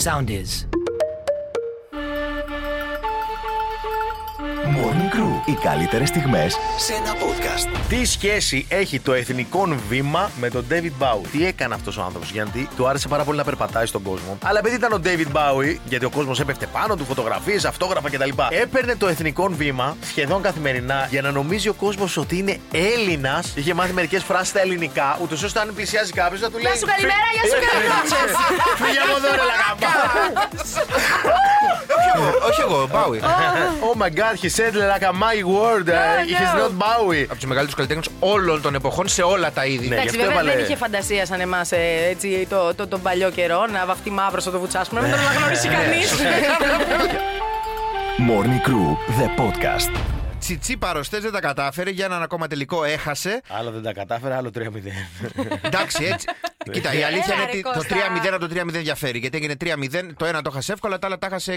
Sound is. Morning Crew. Οι καλύτερες στιγμές σε ένα podcast. Τι σχέση έχει το εθνικό βήμα με τον David Bowie; Τι έκανε αυτός ο άνθρωπος, γιατί του άρεσε πάρα πολύ να περπατάει στον κόσμο. Αλλά επειδή ήταν ο David Bowie, γιατί ο κόσμος έπεφτε πάνω του, φωτογραφίες, αυτόγραφα κτλ. Έπαιρνε το εθνικό βήμα σχεδόν καθημερινά για να νομίζει ο κόσμος ότι είναι Έλληνας. Είχε μάθει μερικές φράσεις στα ελληνικά, ούτως ώστε αν πλησιάζει κάποιος να του λέει. Γεια σου, καλημέρα, γεια σου, καλημέρα. Φύγε από εδώ, ρε λαγάμπα. Όχι εγώ, Μπάουι. Oh my god, he said like a my word. uh, He's not Bowie. Από τους μεγαλύτερους καλλιτέχνες όλων των εποχών σε όλα τα είδη. Ναι. Εντάξει, γι' αυτό βέβαια έβαλε- δεν είχε φαντασία σαν εμάς έτσι το, το, τον παλιό καιρό να βαφτεί μαύρο στο το βουτσάσκουμε. Να μην τον αναγνωρίσει κανείς. Morning Crew, the podcast. Τσιτσί παροστές δεν τα κατάφερε για έναν ακόμα τελικό έχασε. Άλλο δεν τα κατάφερα, άλλο 3-0. Εντάξει, έτσι. Κοίτα, η αλήθεια Έλα, είναι ρε, ότι το Κώστα. 3-0 από το 3-0 διαφέρει. Γιατί έγινε 3-0, το ένα το έχασε εύκολα, τα άλλα τα έχασε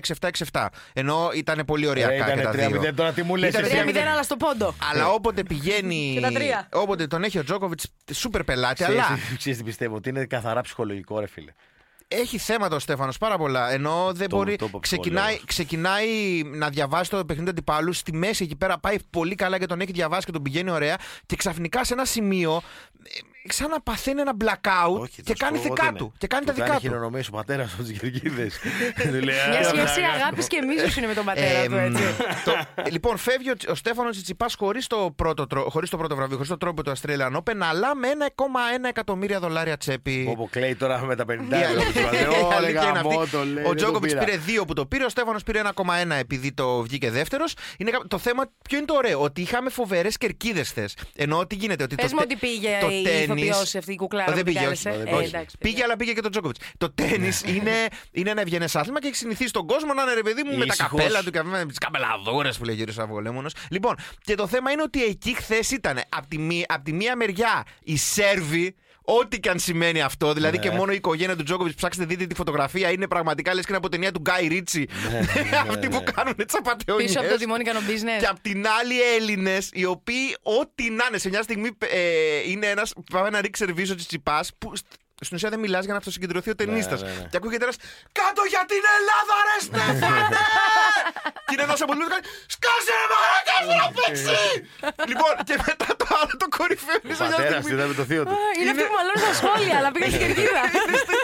6-7-6-7. Ενώ ήταν πολύ ωριακά Ήτανε και τα δύο. 3-0, τώρα τι μου λες Ήτανε εσύ. 3-0 αλλά στο πόντο. Αλλά όποτε πηγαίνει. Και τα τρία. Όποτε τον έχει ο Τζόκοβιτ, σούπερ πελάτη. Ξέρεις Αλλά τι- Ξέρεις τι πιστεύω, ότι είναι καθαρά ψυχολογικό, ρε φίλε. Έχει θέματα ο Στέφανος πάρα πολλά. Ενώ δεν Το- μπορεί. το είπε ξεκινάει, ψυχολόγος. ξεκινάει να διαβάσει το παιχνίδι του αντιπάλου. Στη μέση εκεί πέρα πάει πολύ καλά και τον έχει διαβάσει και τον πηγαίνει ωραία. Και ξαφνικά σε ένα σημείο. Ε, Σαν να παθαίνει ένα blackout και κάνει δικά του. Και κάνει τα δικά Κάνει του. χειρονομίες ο πατέρας από τι Κερκίδε. Μια σχέση αγάπης και μίσου είναι με τον πατέρα του, Εμ, έτσι. το- λοιπόν, φεύγει ο, ο Στέφανος Τσιτσιπάς χωρίς το, πρώτο, τρο- χωρίς το πρώτο βραβείο, χωρίς το τρόπο του Australian Open, αλλά με 1,1 εκατομμύρια δολάρια τσέπη. Όπω κλαίει τώρα με τα 50 Η ευρώ. αλήθεια Όλε είναι αυτή. γαμό το λέει. Ο δεν το Τζόκοβιτ πήρα. πήρε 2 που το πήρε, ο Στέφανος πήρε 1,1 επειδή το βγήκε δεύτερος. Το θέμα, ποιο είναι το ωραίο, ότι είχαμε φοβερές κερκίδες χθε. Ενώ τι γίνεται, ότι Πες το, μου τε- ότι πήγε το η τένις- ηθοποιός αυτή η κουκλάρα Δεν που την πήγε, όχι. κάλεσε. όχι. Ε, όχι. εντάξει, πήγε, παιδιά. αλλά πήγε και το Τζόκοβιτς. Το τέννη είναι, είναι ένα ευγενές άθλημα και έχει συνηθίσει τον κόσμο να είναι ρε παιδί μου με τα Ήσυχος. καπέλα του και με τις καπελαδόρε που λέει γύρω Αυγολέμονο. Λοιπόν, και το θέμα είναι ότι εκεί χθες ήταν από τη, μία- απ' τη μία μεριά οι Σέρβοι. Ό,τι και αν σημαίνει αυτό, δηλαδή Ναι. και μόνο η οικογένεια του Τζόκοβιτς, ψάξτε δείτε τη φωτογραφία, είναι πραγματικά λες και είναι από ταινία του Γκάι Ρίτσι. Αυτοί που κάνουν τις απαταιώνιες. Πίσω από το τιμόνι κάνω business. Και απ' την άλλη Έλληνες, οι οποίοι ό,τι να είναι, σε μια στιγμή ε, είναι ένας. Πάμε να ρίξει σερβίς ο Τσιτσιπάς, που στ- στην ουσία δεν μιλά για να αυτοσυγκεντρωθεί ο ταινίστα. ναι, ναι. Και ακούγεται ένα Κάτω για την Ελλάδα, ρε Στέφανε! και είναι ένα από του κάνει Σκάσε ρε μαλάκα σου να παίξει! λοιπόν, και μετά το άλλο το κορυφαίο είναι Ο σε μια πατέρα στιγμή- ήταν με το θείο του. Α, Είναι αυτή που μαλώνει στα σχόλια, αλλά πήγα στην κερκίδα. είναι στην-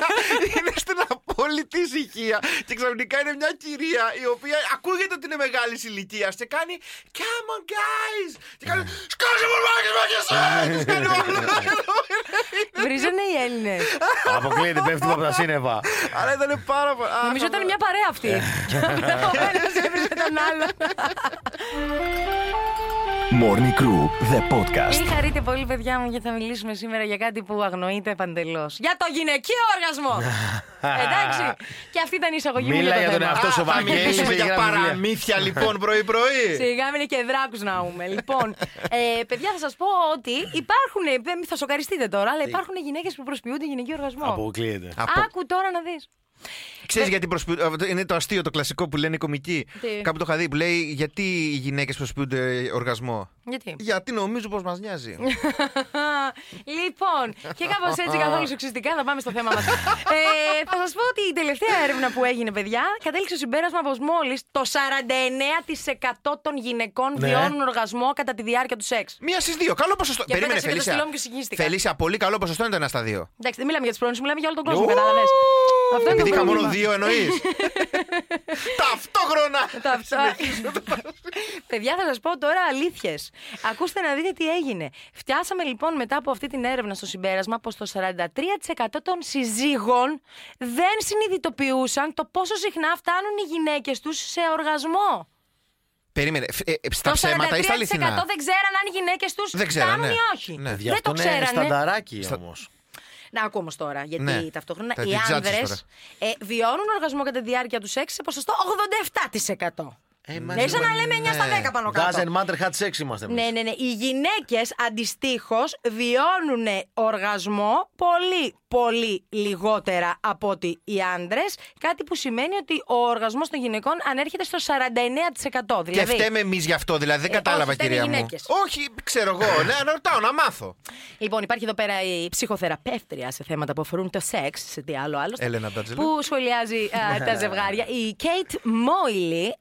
είναι στην απόλυτη ησυχία. Και ξαφνικά είναι μια κυρία η οποία ακούγεται ότι είναι μεγάλη ηλικία και κάνει Come on, guys! Και κάνει Σκάσε μου, μάκες, μάκες! Της κάνει όλο. Βρίζανε οι Έλληνε. Αποκλείεται, πέφτουμε από τα σύννεφα. Αλλά ήταν πάρα πολύ. Α, Νομίζω ήταν μια παρέα αυτή. Ο ένας έβριζε τον άλλον. Morning Crew, the podcast. Μην χαρείτε πολύ, παιδιά μου, γιατί θα μιλήσουμε σήμερα για κάτι που αγνοείται παντελώς. Για το γυναικείο οργασμό! Εντάξει. Και αυτή ήταν η εισαγωγή μου Μίλα για το για τον θέμα. εαυτό Α, σου, θα Βαγγέλη, μιλήσουμε είχε για γράψει βιβλία. παραμύθια λοιπόν πρωί-πρωί. Σιγά μην είναι και δράκους να ούμε. Λοιπόν, ε, παιδιά, θα σας πω ότι υπάρχουν. ε, Θα σοκαριστείτε τώρα, αλλά υπάρχουν γυναίκες που προσποιούνται γυναικείο οργασμό. Αποκλείεται. Από- Άκου τώρα να δεις. Ξέρεις γιατί προσποιούνται. αυτό Είναι το αστείο, το κλασικό που λένε οι κομικοί. Τι; Κάπου το είχα δει που λέει Γιατί οι γυναίκες προσποιούνται οργασμό; Γιατί; Γιατί νομίζω πως μας νοιάζει. λοιπόν, και κάπως έτσι καθόλου σεξιστικά θα πάμε στο θέμα μας. ε, θα σας πω ότι η τελευταία έρευνα που έγινε, παιδιά, κατέληξε στο συμπέρασμα πως μόλις το 49% των γυναικών Ναι. βιώνουν οργασμό κατά τη διάρκεια του σεξ. Μία στις δύο. Καλό ποσοστό. Και Περίμενε, πέταξε και το Φελίσια. στυλό μου και συγκινήθηκα. Φελίσια, πολύ καλό ποσοστό είναι το ένα στα δύο. Εντάξει, δεν μιλάμε για τις πρόνοιες, μιλάμε για όλο τον κόσμο, Ου! κατάλαβες. Αυτό είναι το Επειδή είχα μόνο πρόβλημα. δύο εννοείς. Ταυτόχρονα! Τα αυτά. Παιδιά, θα σας πω τώρα αλήθειες. Ακούστε να δείτε τι έγινε. Φτιάσαμε λοιπόν μετά από αυτή την έρευνα στο συμπέρασμα πως το 43% των συζύγων δεν συνειδητοποιούσαν το πόσο συχνά φτάνουν οι γυναίκες τους σε οργασμό. Περίμενε. φ- ε, ε, Στα το 43% ψέματα ή στα αληθινά; δεν ξέραν αν οι γυναίκες τους Δεν ξέραν, φτάνουν ναι. ή όχι. Ναι. Γι' Δεν αυτό το είναι ξέρανε. στανταράκι όμως. Να ακούμε όμως τώρα, γιατί Ναι. ταυτόχρονα Τα οι τζάτζες άνδρες τώρα. ε, βιώνουν οργασμό κατά τη διάρκεια του σεξ σε ποσοστό 87%. Ναι, σαν να λέμε 9 στα 10 πάνω κάτω. Doesn't matter, had sex είμαστε εμείς. Ναι, ναι, ναι. Οι γυναίκες αντιστοίχως βιώνουν οργασμό πολύ πολύ λιγότερα από ότι οι άντρες. Κάτι που σημαίνει ότι ο οργασμός των γυναικών ανέρχεται στο 49%. Και Δηλαδή, φταίμε εμείς γι' αυτό, δηλαδή δεν Ε, κατάλαβα, όχι, φταίνε κυρία μου. γυναίκες. Όχι, ξέρω εγώ. Ναι, να ρωτάω, να μάθω. Λοιπόν, υπάρχει εδώ πέρα η ψυχοθεραπεύτρια σε θέματα που αφορούν το σεξ, σε τι άλλο άλλο. Έλενα Ντάτζελε. Που σχολιάζει α, τα ζευγάρια. Η Κέιτ Μόιλι,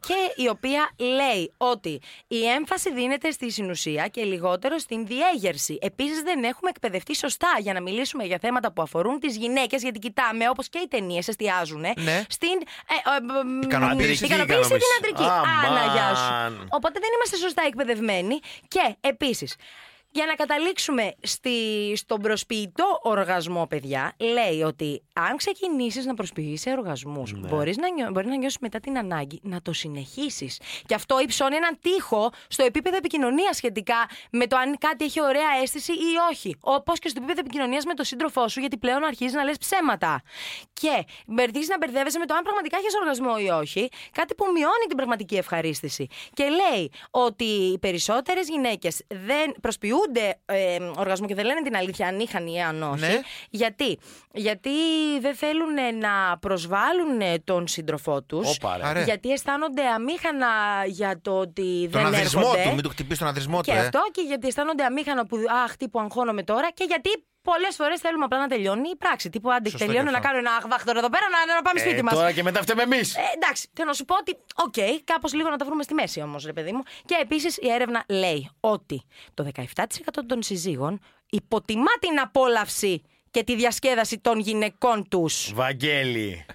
και η οποία λέει ότι η έμφαση δίνεται στη συνουσία και λιγότερο στην διέγερση. Επίσης, δεν έχουμε εκπαιδευτεί σωστά για να μιλήσουμε για θέματα που αφορούν τις γυναίκες, γιατί κοιτάμε, όπως και οι ταινίες εστιάζουν, Ναι. στην ε, ε, μ, Ικανοποίηση. ικανοποίηση και την ικανοποίηση. αντρική. Αμάν. Άνα, γεια σου. Οπότε δεν είμαστε σωστά εκπαιδευμένοι. Και επίσης, για να καταλήξουμε στη, στον προσποιητό οργασμό, παιδιά, λέει ότι αν ξεκινήσεις να προσποιείσαι οργασμούς, Ναι. μπορείς να, νιώ, μπορείς να νιώσεις μετά την ανάγκη να το συνεχίσεις. Και αυτό υψώνει έναν τείχο στο επίπεδο επικοινωνίας σχετικά με το αν κάτι έχει ωραία αίσθηση ή όχι. Όπως και στο επίπεδο επικοινωνίας με τον σύντροφό σου, γιατί πλέον αρχίζεις να λες ψέματα. Και μπερδίζεις να μπερδεύεσαι με το αν πραγματικά έχεις οργασμό ή όχι, κάτι που μειώνει την πραγματική ευχαρίστηση. Και λέει ότι οι περισσότερες γυναίκες δεν προσποιούνται ε, οργασμό και δεν λένε την αλήθεια αν είχαν ή αν όχι. Ναι. Γιατί; Γιατί δεν θέλουν να προσβάλλουν τον σύντροφό τους. Όπα, ρε. Άρα. Γιατί αισθάνονται αμήχανα για το ότι Τον δεν ανδρισμό έρχονται. του, μην του χτυπήσεις τον ανδρισμό του. Και ε. αυτό και γιατί αισθάνονται αμήχανα που αχ, τι που αγχώνομαι τώρα και γιατί πολλές φορές θέλουμε απλά να τελειώνει η πράξη. Τύπου άντε, Σωστό τελειώνω και να αυτό. κάνω ένα αχ βαχ τώρα εδώ πέρα να, να πάμε σπίτι Ε, μας. τώρα και μετά φταίμε εμείς. Ε, εντάξει, θέλω να σου πω ότι, οκ, κάπως λίγο να τα βρούμε στη μέση όμως, ρε παιδί μου. Και επίσης η έρευνα λέει ότι το 17% των συζύγων υποτιμά την απόλαυση και τη διασκέδαση των γυναικών τους. Βαγγέλη.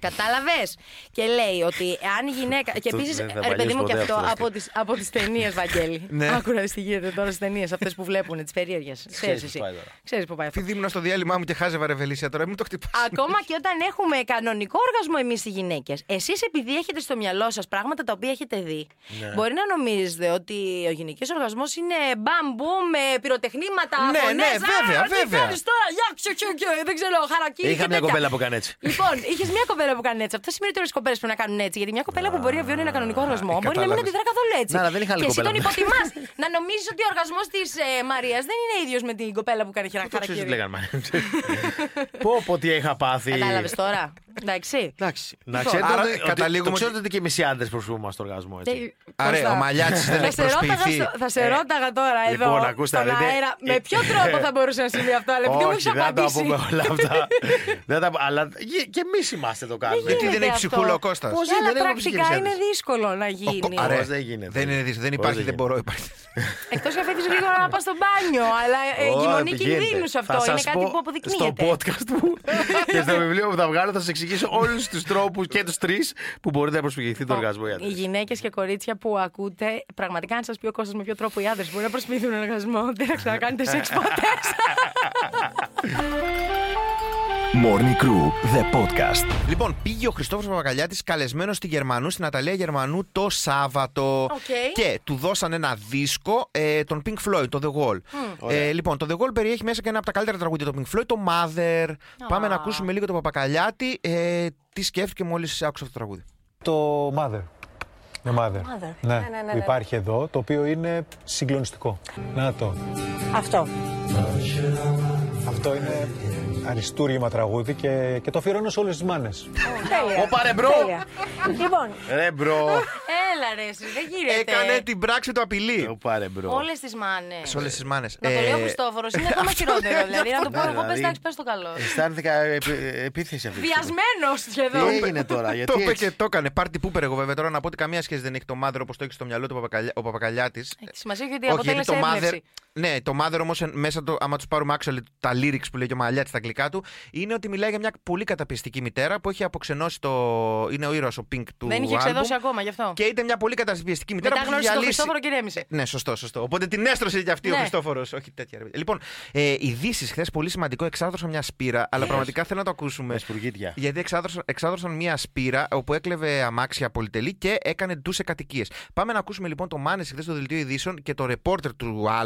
Κατάλαβες; Και λέει ότι αν η γυναίκα. Και Αυτό επίσης, δεν θα ρε παιδί μου, και παλιώσει αυτό ποτέ από τι από τις ταινίες, Βαγγέλη. Ναι. Άκουρα τι γίνεται τώρα στις ταινίες, αυτές που βλέπουν, τις περίεργες. Ξέρεις πώς εσύ. πάει τώρα. Ξέρεις που πάει αυτό. Επειδή ήμουν στο διάλειμμα μου και χάζευα ρεβελίσια τώρα, μην το χτυπάς. Ακόμα και όταν έχουμε κανονικό οργασμό εμείς οι γυναίκες, εσείς επειδή έχετε στο μυαλό σας πράγματα τα οποία έχετε δει, Ναι. μπορεί να νομίζετε ότι ο γυναικείος οργασμός είναι μπαμπού με πυροτεχνήματα. Ναι, φωνές, ναι, «Α, βέβαια, τι βέβαια». κάνεις τώρα, για, ξε, ξε, ξε, δεν ξέρω, χαρακτήρι. Είχα και μια τέτοια. κοπέλα που έκανε έτσι. Λοιπόν, είχες μια κοπέλα που κάνει έτσι. Αυτό σημαίνει ότι όλες οι κοπέλες πρέπει να κάνουν έτσι. Γιατί μια κοπέλα που μπορεί να βιώνει ένα κανονικό οργασμό ε, μπορεί να μην κατάλαβες. αντιδρά καθόλου έτσι. Να, να, δεν είχα άλλη και εσύ κοπέλα. τον υποτιμάς. να νομίζεις ότι ο οργασμός της ε, Μαρίας δεν είναι ίδιος με την κοπέλα που κάνει Το ξέρεις τι χαρακτήρι. λέγανε. μα. Πω πω τι είχα πάθει. Κατάλαβες τώρα. Εντάξει. Εντάξει. Να Λοιπόν. ξέρετε Άρα, ότι- ότι- καταλήγουμε το ξέρετε ότι- ότι και εμεί οι άντρε προσποιούμε στο οργασμό. Έτσι. Τι- Άρα, Κώστα, ο Μαλιάτης δεν θα έχει σε ρώταγα προσποιηθεί. στο- Θα σε Ε, ρώταγα τώρα εδώ λοιπόν, ακούστε, στον δηλαδή, αέρα ε, με ποιο τρόπο θα μπορούσε να συμβεί αυτό, αλλά επειδή μου Όχι, έχεις δεν θα τα απαντήσει. πούμε όλα αυτά. Δεν θα- Αλλά και εμείς είμαστε το κάνουμε. γίνεται. Γιατί δεν έχει αυτό. ψυχούλα ο Κώστας; Πώς Ναι, αλλά δεν έχουμε πρακτικά ψυχικές είναι ένταση. δύσκολο να γίνει. Ο- Άρα, Πώς δεν γίνεται; Δεν, είναι, δύσκολο, δεν Πώς υπάρχει, δεν δεν μπορώ. Υπάρχει. Εκτός αν φεύγει γρήγορα να πας στο μπάνιο. Αλλά ε, Ω, γυμονεί πηγαίνετε. κινδύνου αυτό. Θα Είναι σας κάτι πω που αποδεικνύεται. Στο podcast μου και στο βιβλίο που θα βγάλω θα σας εξηγήσω όλους τους τρόπους και τους τρεις που μπορείτε να προσποιηθείτε τον οργασμό. οι Οι άντρες. γυναίκες και κορίτσια που ακούτε, πραγματικά αν σας πει ο Κώστας με ποιο τρόπο οι άντρες μπορεί να προσποιηθούν τον οργασμό, δεν θα ξανακάνετε σεξ ποτέ. Morning Crew, the podcast. Λοιπόν, πήγε ο Χριστόφορος Παπακαλιάτης καλεσμένος στη Γερμανού, στην Ναταλία Γερμανού το Σάββατο. Οκ. Και του δώσαν ένα δίσκο, ε, τον Pink Floyd, το The Wall. Ε, λοιπόν, το The Wall περιέχει μέσα και ένα από τα καλύτερα τραγούδια, το Pink Floyd, το Mother. Πάμε να ακούσουμε λίγο το Παπακαλιάτη. Ε, τι σκέφτηκε μόλις άκουσε αυτό το τραγούδι; Το Mother. Με Mother. Mother. Ναι, Ναι, ναι, ναι, που ναι. υπάρχει εδώ, το οποίο είναι συγκλονιστικό. Να το. Αυτό. Αυτό είναι αριστούργημα τραγούδι και, και το αφιερώνω σε όλες τις μάνες. Τέλεια. Όπα, ρε, bro. Τέλεια. Λοιπόν, Ρε bro. έλα ρε, εσύ, δεν γίνεται. Έκανε την πράξη του απειλή. Όπα, ρε, bro. Όλες τις μάνες. Σε όλες τις μάνες. Να το λέει ο Χριστόφορος είναι ακόμα χειρότερο. Δηλαδή, να το πω Ναι, εγώ, πες δηλαδή, εντάξει, πες το καλό. Αισθάνθηκα επί- επίθεση αυτή. τη στιγμή. Βιασμένος Τι σχεδόν. έγινε τώρα, Το γιατί είπε έτσι. και το έκανε. Party pooper, εγώ βέβαια τώρα να πω ότι καμία σχέση δεν έχει το Mother όπως το έχει στο μυαλό του ο Παπακαλιά- ο Παπακαλιάτης. Έχει σημασία έχει ότι Όχι, γιατί αποτέλεσε το Mother. έμπνευση. Ναι, το Mother όμως μέσα το, άμα τους πάρουμε actually τα lyrics που λέει και ο Μαλιάτης στα αγγλικά του, είναι ότι μιλάει για μια πολύ καταπιεστική μητέρα που έχει αποξενώσει το. Είναι ο ήρωας ο Pink του. Δεν είχε άλμπουμ. εξεδώσει ακόμα γι' αυτό. Και ήταν μια πολύ καταπιεστική μητέρα Μετά που έχει γνώρισε τον διαλύσει. Χριστόφορο και ρέμισε. Ναι, σωστό, σωστό. Οπότε την έστρωσε και αυτή ο Ναι. Χριστόφορος. Όχι τέτοια. ρε. Λοιπόν, ε, ειδήσεις χθες πολύ σημαντικό. Εξάδρωσαν μια σπήρα, αλλά πραγματικά θέλω να το ακούσουμε. Με σπουργίτια. Γιατί εξάδρωσαν, εξάδρωσαν μια σπήρα όπου έκλεβε αμάξια πολυτελή και έκανε ντου σε κατοικίες. Πάμε να ακούσουμε λοιπόν το Μάνε χθες στο δελτίο ειδήσεων και το ρεπόρτερ του Α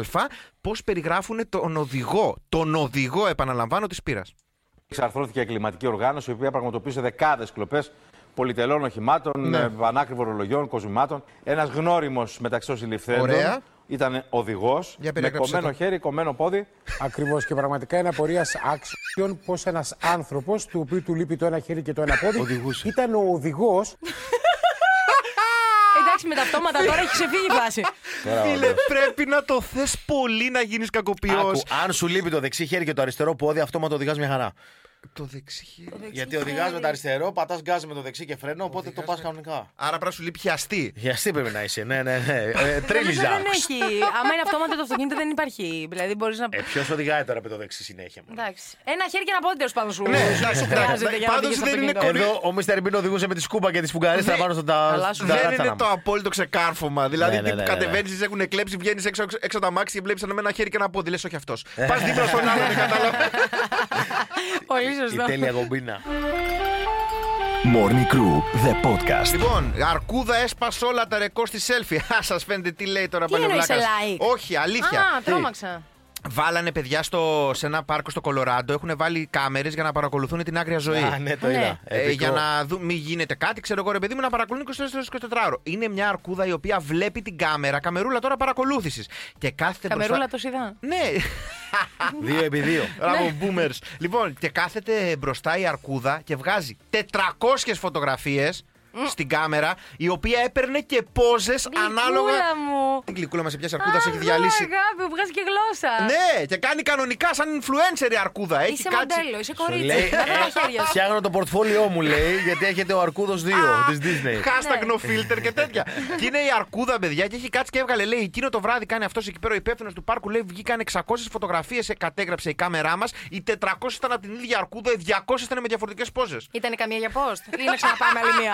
πώς περιγράφουν τον οδηγό, τον οδηγό, επαναλαμβάνω, της σπήρα. Εξαρθρώθηκε κλιματική οργάνωση, η οποία πραγματοποίησε δεκάδες κλοπές πολυτελών οχημάτων, Ναι. ναι. πανάκριβων ρολογιών, κοσμημάτων. Ένας γνώριμος μεταξύ των συλληφθέντων Ωραία. Ήταν οδηγός Για με περιέγραψε κομμένο το. χέρι, κομμένο πόδι. Ακριβώς και πραγματικά είναι απορία άξιων πω ένας άνθρωπος, του οποίου του λείπει το ένα χέρι και το ένα πόδι, Οδηγούσε. ήταν ο οδηγός Εντάξει, με τα αυτόματα τώρα έχει ξεφύγει η φάση. Τώρα, Φίλε, όντως. πρέπει να το θες πολύ να γίνεις κακοποιός. Άκου, αν σου λείπει το δεξί χέρι και το αριστερό πόδι, αυτόματο οδηγάς μια χαρά. Το δεξί χέρι. Γιατί οδηγάς με το αριστερό, πατάς γκάζ με το δεξί και φρένο, οπότε το πας κανονικά. Άρα πρέπει να σου λείπει αστή. Γιαστή πρέπει να είσαι, ναι, ναι, ναι. Ε, Νομίζω Τρίλιζα. δεν έχει. Άμα είναι αυτόματο το αυτοκίνητο δεν υπάρχει. Δηλαδή μπορείς να. Ε, ποιος οδηγάει τώρα με το δεξί συνέχεια. μου. Εντάξει. Ένα χέρι και ένα πόδι τέλος πάντων σου, Ναι, σου εντάξει, χρειάζεται για να πάντως οδηγείς δεν είναι αυτοκίνητο. κορυ- Εδώ ο Μίστερ Μπίν οδηγούσε με τη σκούπα και τη σπουγγαρίστρα πάνω στο τα. Αλλά σου στα Δεν ράτσανα είναι μου. το απόλυτο ξεκάρφωμα. Δηλαδή, Ναι, ναι, τύπου ναι, ναι, ναι. κατεβαίνεις, έχουν κλέψει, βγαίνεις έξω, έξω από τα μάξι και βλέπεις ένα με ένα χέρι και ένα πόδι. Λες, όχι αυτός. Ε. Πας δίπλα στον άλλον, δεν κατάλαβα. Πολύ Η σωστό. τέλεια γομπίνα. Morning Crew, the podcast. Λοιπόν, Αρκούδα έσπασε όλα τα ρεκόρ στη selfie. Α, σας φαίνεται τι λέει τώρα Τι εννοείς, παλαιβλάκας. σε like? Όχι, αλήθεια. Α, τρόμαξα. Βάλανε παιδιά στο, σε ένα πάρκο στο Κολοράντο. Έχουν βάλει κάμερες για να παρακολουθούν την άγρια ζωή. Α, ναι, το Ναι. είδα. Ε, Επικό. για να δουν, μην γίνεται κάτι, ξέρω εγώ ρε παιδί μου, να παρακολουθούν 24 24 Είναι μια αρκούδα η οποία βλέπει την κάμερα, καμερούλα τώρα παρακολούθησης. Και κάθεται Καμερούλα μπροστά. το είδα. Ναι, Δύο επί δύο. μπράβο, boomers. Λοιπόν, και κάθεται μπροστά η αρκούδα και βγάζει 400 φωτογραφίες στην κάμερα, η οποία έπαιρνε και πόζες ανάλογα. Γλυκούλα μου. Την γλυκούλα μας σε πιάσει αρκούδα, Α, σε έχει εδώ, διαλύσει. Αγάπη, μου βγάζει και γλώσσα. Ναι, και κάνει κανονικά σαν influencer η αρκούδα. Έχει Είσαι κάτσει. μοντέλο, είσαι Σου κορίτσι. λέει, Να τα ε, χέρια σου. φτιάχνω το πορτφόλιό μου, λέει, γιατί έχετε ο Αρκούδος 2 της Disney. Hashtag Ναι. no filter και τέτοια. και είναι η αρκούδα, παιδιά, και έχει κάτσει και έβγαλε, λέει, εκείνο το βράδυ κάνει αυτός εκεί πέρα ο υπεύθυνος του πάρκου, λέει, βγήκαν 600 φωτογραφίες, κατέγραψε η κάμερά μας. Οι 400 ήταν από την ίδια αρκούδα, οι 200 ήταν με διαφορετικές πόζες. Ήτανε καμία για post. Ή να ξαναπάμε άλλη μία.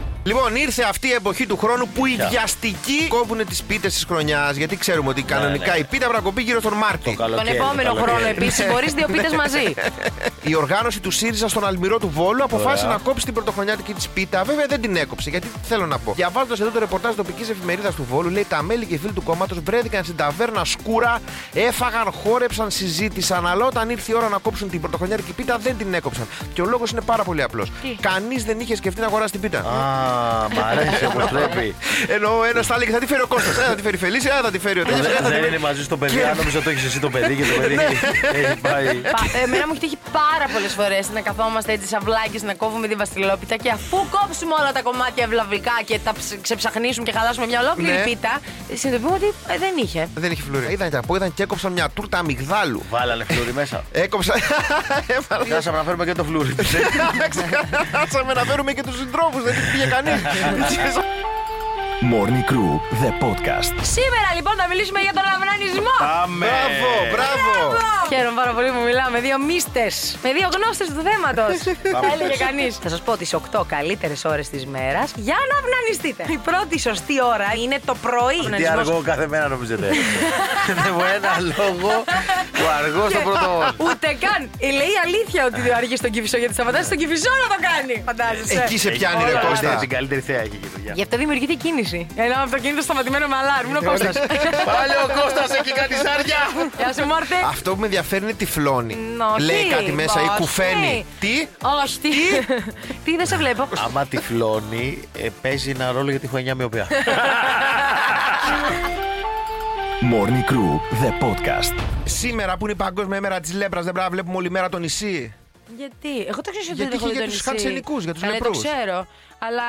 Λοιπόν, ήρθε αυτή η εποχή του χρόνου που οι βιαστικοί κόβουν τις πίτες της χρονιάς. Γιατί ξέρουμε ότι κανονικά ναι. η πίτα πρέπει να κοπεί γύρω στον Μάρτι. Το Τον καλοκαίρι, επόμενο το καλοκαίρι. χρόνο επίσης μπορείς δύο πίτες μαζί. Η οργάνωση του ΣΥΡΙΖΑ στον Αλμυρό του Βόλου αποφάσισε Ωραία. να κόψει την πρωτοχρονιάτικη της πίτα. Βέβαια δεν την έκοψε. Γιατί τι θέλω να πω. Διαβάζοντας εδώ το ρεπορτάζ τοπικής εφημερίδας του Βόλου, λέει τα μέλη και οι φίλοι του κόμματος βρέθηκαν στην ταβέρνα Σκούρα, έφαγαν, χόρεψαν, συζήτησαν. Αλλά όταν ήρθε η ώρα να κόψουν την πρωτοχρονιάτικη πίτα δεν την έκοψαν. Και ο λόγος είναι πάρα πολύ απλός. Κανείς δεν είχε σκεφτεί να αγοράσει την πίτα. Α, μ' αρέσει όπως πρέπει. Ενώ ένας θα έλεγε θα τη φέρει ο Κώστας. Ε, θα τη φέρει η Φελίσια, ε, θα τη φέρει ο τέτοιο. Δεν δεν είναι μαζί στο παιδί, αν νομίζω το έχεις εσύ το παιδί και το παιδί έχει πάει. Πα- Εμένα μου έχει τύχει πάρα πολλές φορές να καθόμαστε έτσι σαυλάκι να κόβουμε τη βαστιλόπιτα και αφού κόψουμε όλα τα κομμάτια ευλαβικά και τα ψ- ξεψαχνίσουμε και χαλάσουμε μια ολόκληρη Ναι. πίτα, συνειδητοποιούμε ότι ε, δεν είχε. Δεν είχε φλουρί. Είδαν και από, είδαν και έκοψαν μια τούρτα αμυγδάλου. Βάλανε φλούρι μέσα. Έκοψαν. Έβαλαν. Φτάσαμε να φέρουμε και το φλούρι του. Ξεχάσαμε να φέρουμε και τους συντρόφους, δεν πήγε κανεί. Morning Crew, the podcast. Σήμερα λοιπόν θα μιλήσουμε για τον αυνανισμό. Πάμε. Μπράβο, μπράβο. Χαίρομαι πάρα πολύ που μιλάω με δύο μίστε. Με δύο γνώστες του θέματος. Θα έλεγε κανείς. Θα σας πω τις 8 καλύτερες ώρες της μέρας για να αυνανιστείτε. Η πρώτη σωστή ώρα είναι το πρωί. Τι Αυνανισμός αργό κάθε μέρα νομίζετε. Δεν μου ένα λόγο που αργός στο πρώτο όρος. Ούτε καν. Ε, Λέει αλήθεια ότι δεν αργεί στον κυφισό γιατί σταματάει στον κυφισό να το κάνει. Φαντάζεσαι. Εκεί σε πιάνει ρε Όλα Κώστα. Την καλύτερη θέα έχει εκεί, παιδιά. Γι' αυτό δημιουργείται η κίνηση. Ένα αυτοκίνητο σταματημένο με αλάρμ. Είναι ο Κώστας. Πάλι ο Κώστας έχει κάνει σάρια. Γεια σου, Μόρτε. Αυτό που με ενδιαφέρει είναι τυφλώνει. Όχι, Λέει κάτι μέσα ή όχι. κουφαίνει. Τι; Όχι, τι; Τι; Δεν σε βλέπω. Άμα τυφλώνει, ε, παίζει ένα ρόλο για τη χρονιά μοιοπία. Morning Crew, the podcast. Σήμερα που είναι η Παγκόσμια ημέρα της Λέπρας, δεν πρέπει να βλέπουμε όλη μέρα το νησί. Γιατί, εγώ το ξέρω ότι Γιατί δεν έχω είχε δει για το τους νησί. χανσενικούς, για τους Καλά, λεπρούς. το ξέρω. Αλλά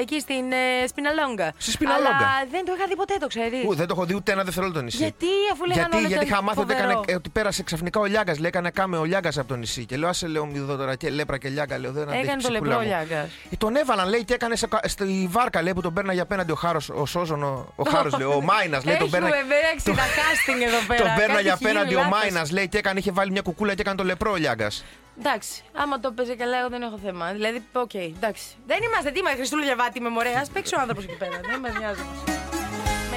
εκεί στην ε, Σπιναλόγκα. Στη Σπιναλόγκα. Αλλά δεν το είχα δει ποτέ, το ξέρεις. Ου, δεν το έχω δει ούτε ένα δευτερόλεπτο νησί. Γιατί, αφού λέγανε γιατί, όλα γιατί ήταν είχα μάθει ότι, έκανε, φοβερό. ε, ότι πέρασε ξαφνικά ο Λιάγκας. Λέει, έκανε κάμε ο Λιάγκας από το νησί. Και λέω, άσε λέω μηδό τώρα και λέπρα και Λιάγκα. Λέω, δεν αντέχεις Έκανε το ψυχούλα λεπτό ο μου. Λιάγκας. Ε, τον έβαλαν, λέει, και έκανε σε, στη βάρκα, λέει, που τον πέρναγε απέναντι ο Χάρος, ο Σόζον, ο, ο Χάρος, λέει, ο Μάινας, λέει, τον πέρναγε. Έχουμε μπέρξει τα casting εδώ πέρα. Τον πέρναγε Κάτι έχει απέναντι γίνει ο λάθος. Μάινας, λέει, και έκανε, είχε βάλει μια κουκούλα και έκανε το λεπρό ο Λιάγκας. Εντάξει, άμα το παίζει καλά, εγώ δεν έχω θέμα. Δηλαδή, οκ, εντάξει. Δεν είμαστε, τι είμαστε, Χριστούλου Διαβάτη με μωρέ. Α παίξει ο άνθρωπος εκεί πέρα. Δεν με νοιάζει.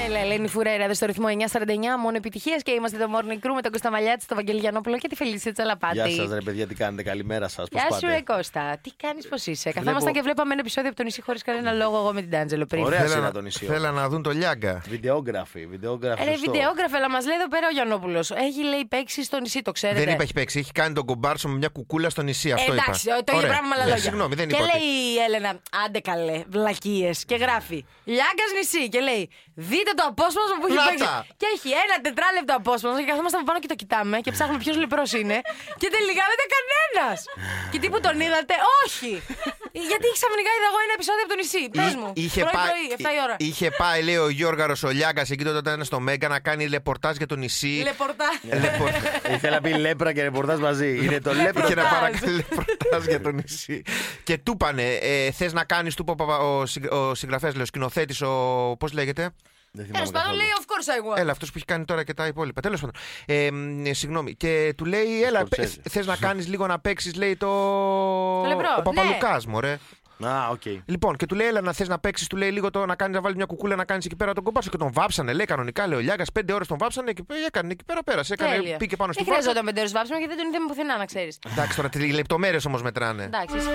Με Έλα, Ελένη Φουρέρα, εδώ στο ρυθμό 949, μόνο επιτυχίες και είμαστε το Morning Crew με τον Κώστα Μαλιάτης, τον Βαγγελιανόπουλο και τη Φελίσια Τσαλαπάτη. Γεια σας, ρε παιδιά, τι κάνετε, καλημέρα σας. Γεια σου, ρε Κώστα. Τι κάνεις, πώς είσαι; Καθόμασταν και βλέπαμε ένα επεισόδιο από το νησί χωρίς κανένα λόγο εγώ με την Τάντζελο πριν. Ωραία Θέλα σειρά να- το νησί. Θέλα να δουν το Λιάγκα. Βιντεόγραφη, βιντεόγραφη. Ρε, σωστό. βιντεόγραφε, αλλά μας λέει εδώ πέρα ο Γιαννόπουλος. Έχει λέει παίξει στο νησί, το ξέρετε. Δεν είπα έχει παίξει. Έχει κάνει τον κομπάρσο με μια κουκούλα στο νησί. Αυτό είπα. Εντάξει, το ίδιο Ωραία. πράγμα με άλλα Ναι, λόγια. Συγγνώμη, δεν και είπα. ότι- λέει η Έλενα, άντε καλέ, βλακίες. Και γράφει Λιάγκας νησί. Και λέει, δείτε το απόσπασμα που έχει Να παίξει. τα. Και έχει ένα τετράλεπτο απόσπασμα. Και καθόμαστε από πάνω και το κοιτάμε και ψάχνουμε ποιος λεπτό είναι. και τελικά δεν ήταν κανένας. και τι που τον είδατε, όχι. Γιατί ξαφνικά είδα εγώ ένα επεισόδιο από το νησί. Πες μου. Είχε πρωί, πάει, πρωί, 7 η ώρα. είχε πάει, λέει ο Γιώργαρος ο Λιάγκα εκεί τότε όταν ήταν στο Μέγκα να κάνει λεπορτάζ για το νησί. Λεπορτά. Λεπορ- Ήθελα να πει λέπρα και ρεπορτάζ μαζί. Είναι το λέπρα. Είχε να Ρεπορτάζ. παρακαλεί λεπορτάζ για το νησί. Και του είπανε, ε, θες να κάνεις, του είπε ο, Παπα- ο, συγγ- ο συγγραφέας, λέει, ο σκηνοθέτης, ο. Πώς λέγεται; Δεν Τέλος θυμάμαι πάντων καθόλου. λέει, of course I want. Έλα, αυτός που έχει κάνει τώρα και τα υπόλοιπα. Τέλος πάντων. Ε, μ, ε, συγγνώμη. Και του λέει, Έλα, Σκορσέζε. θες να κάνεις λίγο να παίξεις, λέει το. Το λεπρό, Ο Παπαλουκά, ναι. μωρέ. Α, οκ. Λοιπόν, και του λέει, Έλα, να θες να παίξεις, του λέει λίγο το να κάνεις να βάλεις μια κουκούλα να κάνεις εκεί πέρα τον κομπάσο. Και τον βάψανε, λέει κανονικά, λέει ο Λιάγκας. Πέντε ώρες τον βάψανε και έκανε εκεί πέρα, πέρασε. Έκανε, Τέλεια. πήγε πάνω στη Δεν βάρκα. χρειαζόταν πέντε ώρες βάψιμο γιατί δεν τον είδαμε πουθενά, να ξέρεις. Εντάξει, τώρα τι λεπτομέρειες όμως μετράνε. Εντάξει, ισχύει.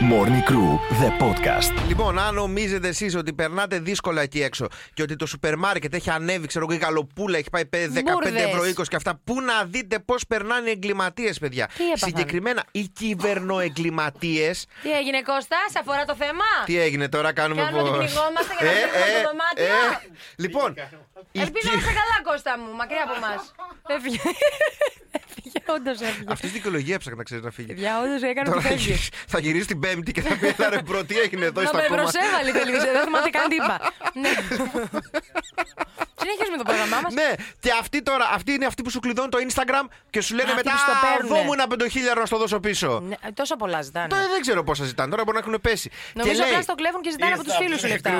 Morning Crew, the podcast. Λοιπόν, αν νομίζετε εσείς ότι περνάτε δύσκολα εκεί έξω και ότι το σούπερ μάρκετ έχει ανέβει, ξέρω εγώ, η γαλοπούλα έχει πάει πέ- 15 Μπουρδες. ευρώ 20 και αυτά, πού να δείτε πώς περνάνε οι εγκληματίες, παιδιά. Τι έπαθαν; Συγκεκριμένα οι κυβερνοεγκληματίες. Τι έγινε, Κώστα, σε αφορά το θέμα; Τι έγινε τώρα, κάνουμε Κάνουμε ότι πώς; πνιγόμαστε και να φύγουμε από το δωμάτιο. Λοιπόν, οι Ελπίζω κυ- να είσαι καλά, Κώστα μου, μακριά από εμάς. Έφυγε. Έφυγε, όντως έφυγε. Αυτή τη δικαιολογία έψαχνα να ξέρεις να φύγει. Παιδιά, όντως έκανε Τώρα ότι θα φεύγει. γυρίσει- θα γυρίσει την Πέμπτη και θα πει: Έλα ρε, bro, τι έγινε εδώ, Να είστε με ακόμα. προσέβαλε η τηλεόραση, δεν θυμάται καν τι είπα. Ναι. Συνεχίζουμε το πρόγραμμά μας. Ναι, και αυτή τώρα, αυτή είναι αυτή που σου κλειδώνει το Instagram και σου λένε Α, μετά αυτοί που στο παίρνουνε. δώ μου ένα πεντοχίλιαρο να στο δώσω πίσω. Ναι, Τόσο πολλά ζητάνε. Τώρα δεν ξέρω πόσα ζητάνε, τώρα μπορεί να έχουν πέσει. Νομίζω και, λέει, απλά στο κλέβουν και ζητάνε από τους φίλους σου λεφτά.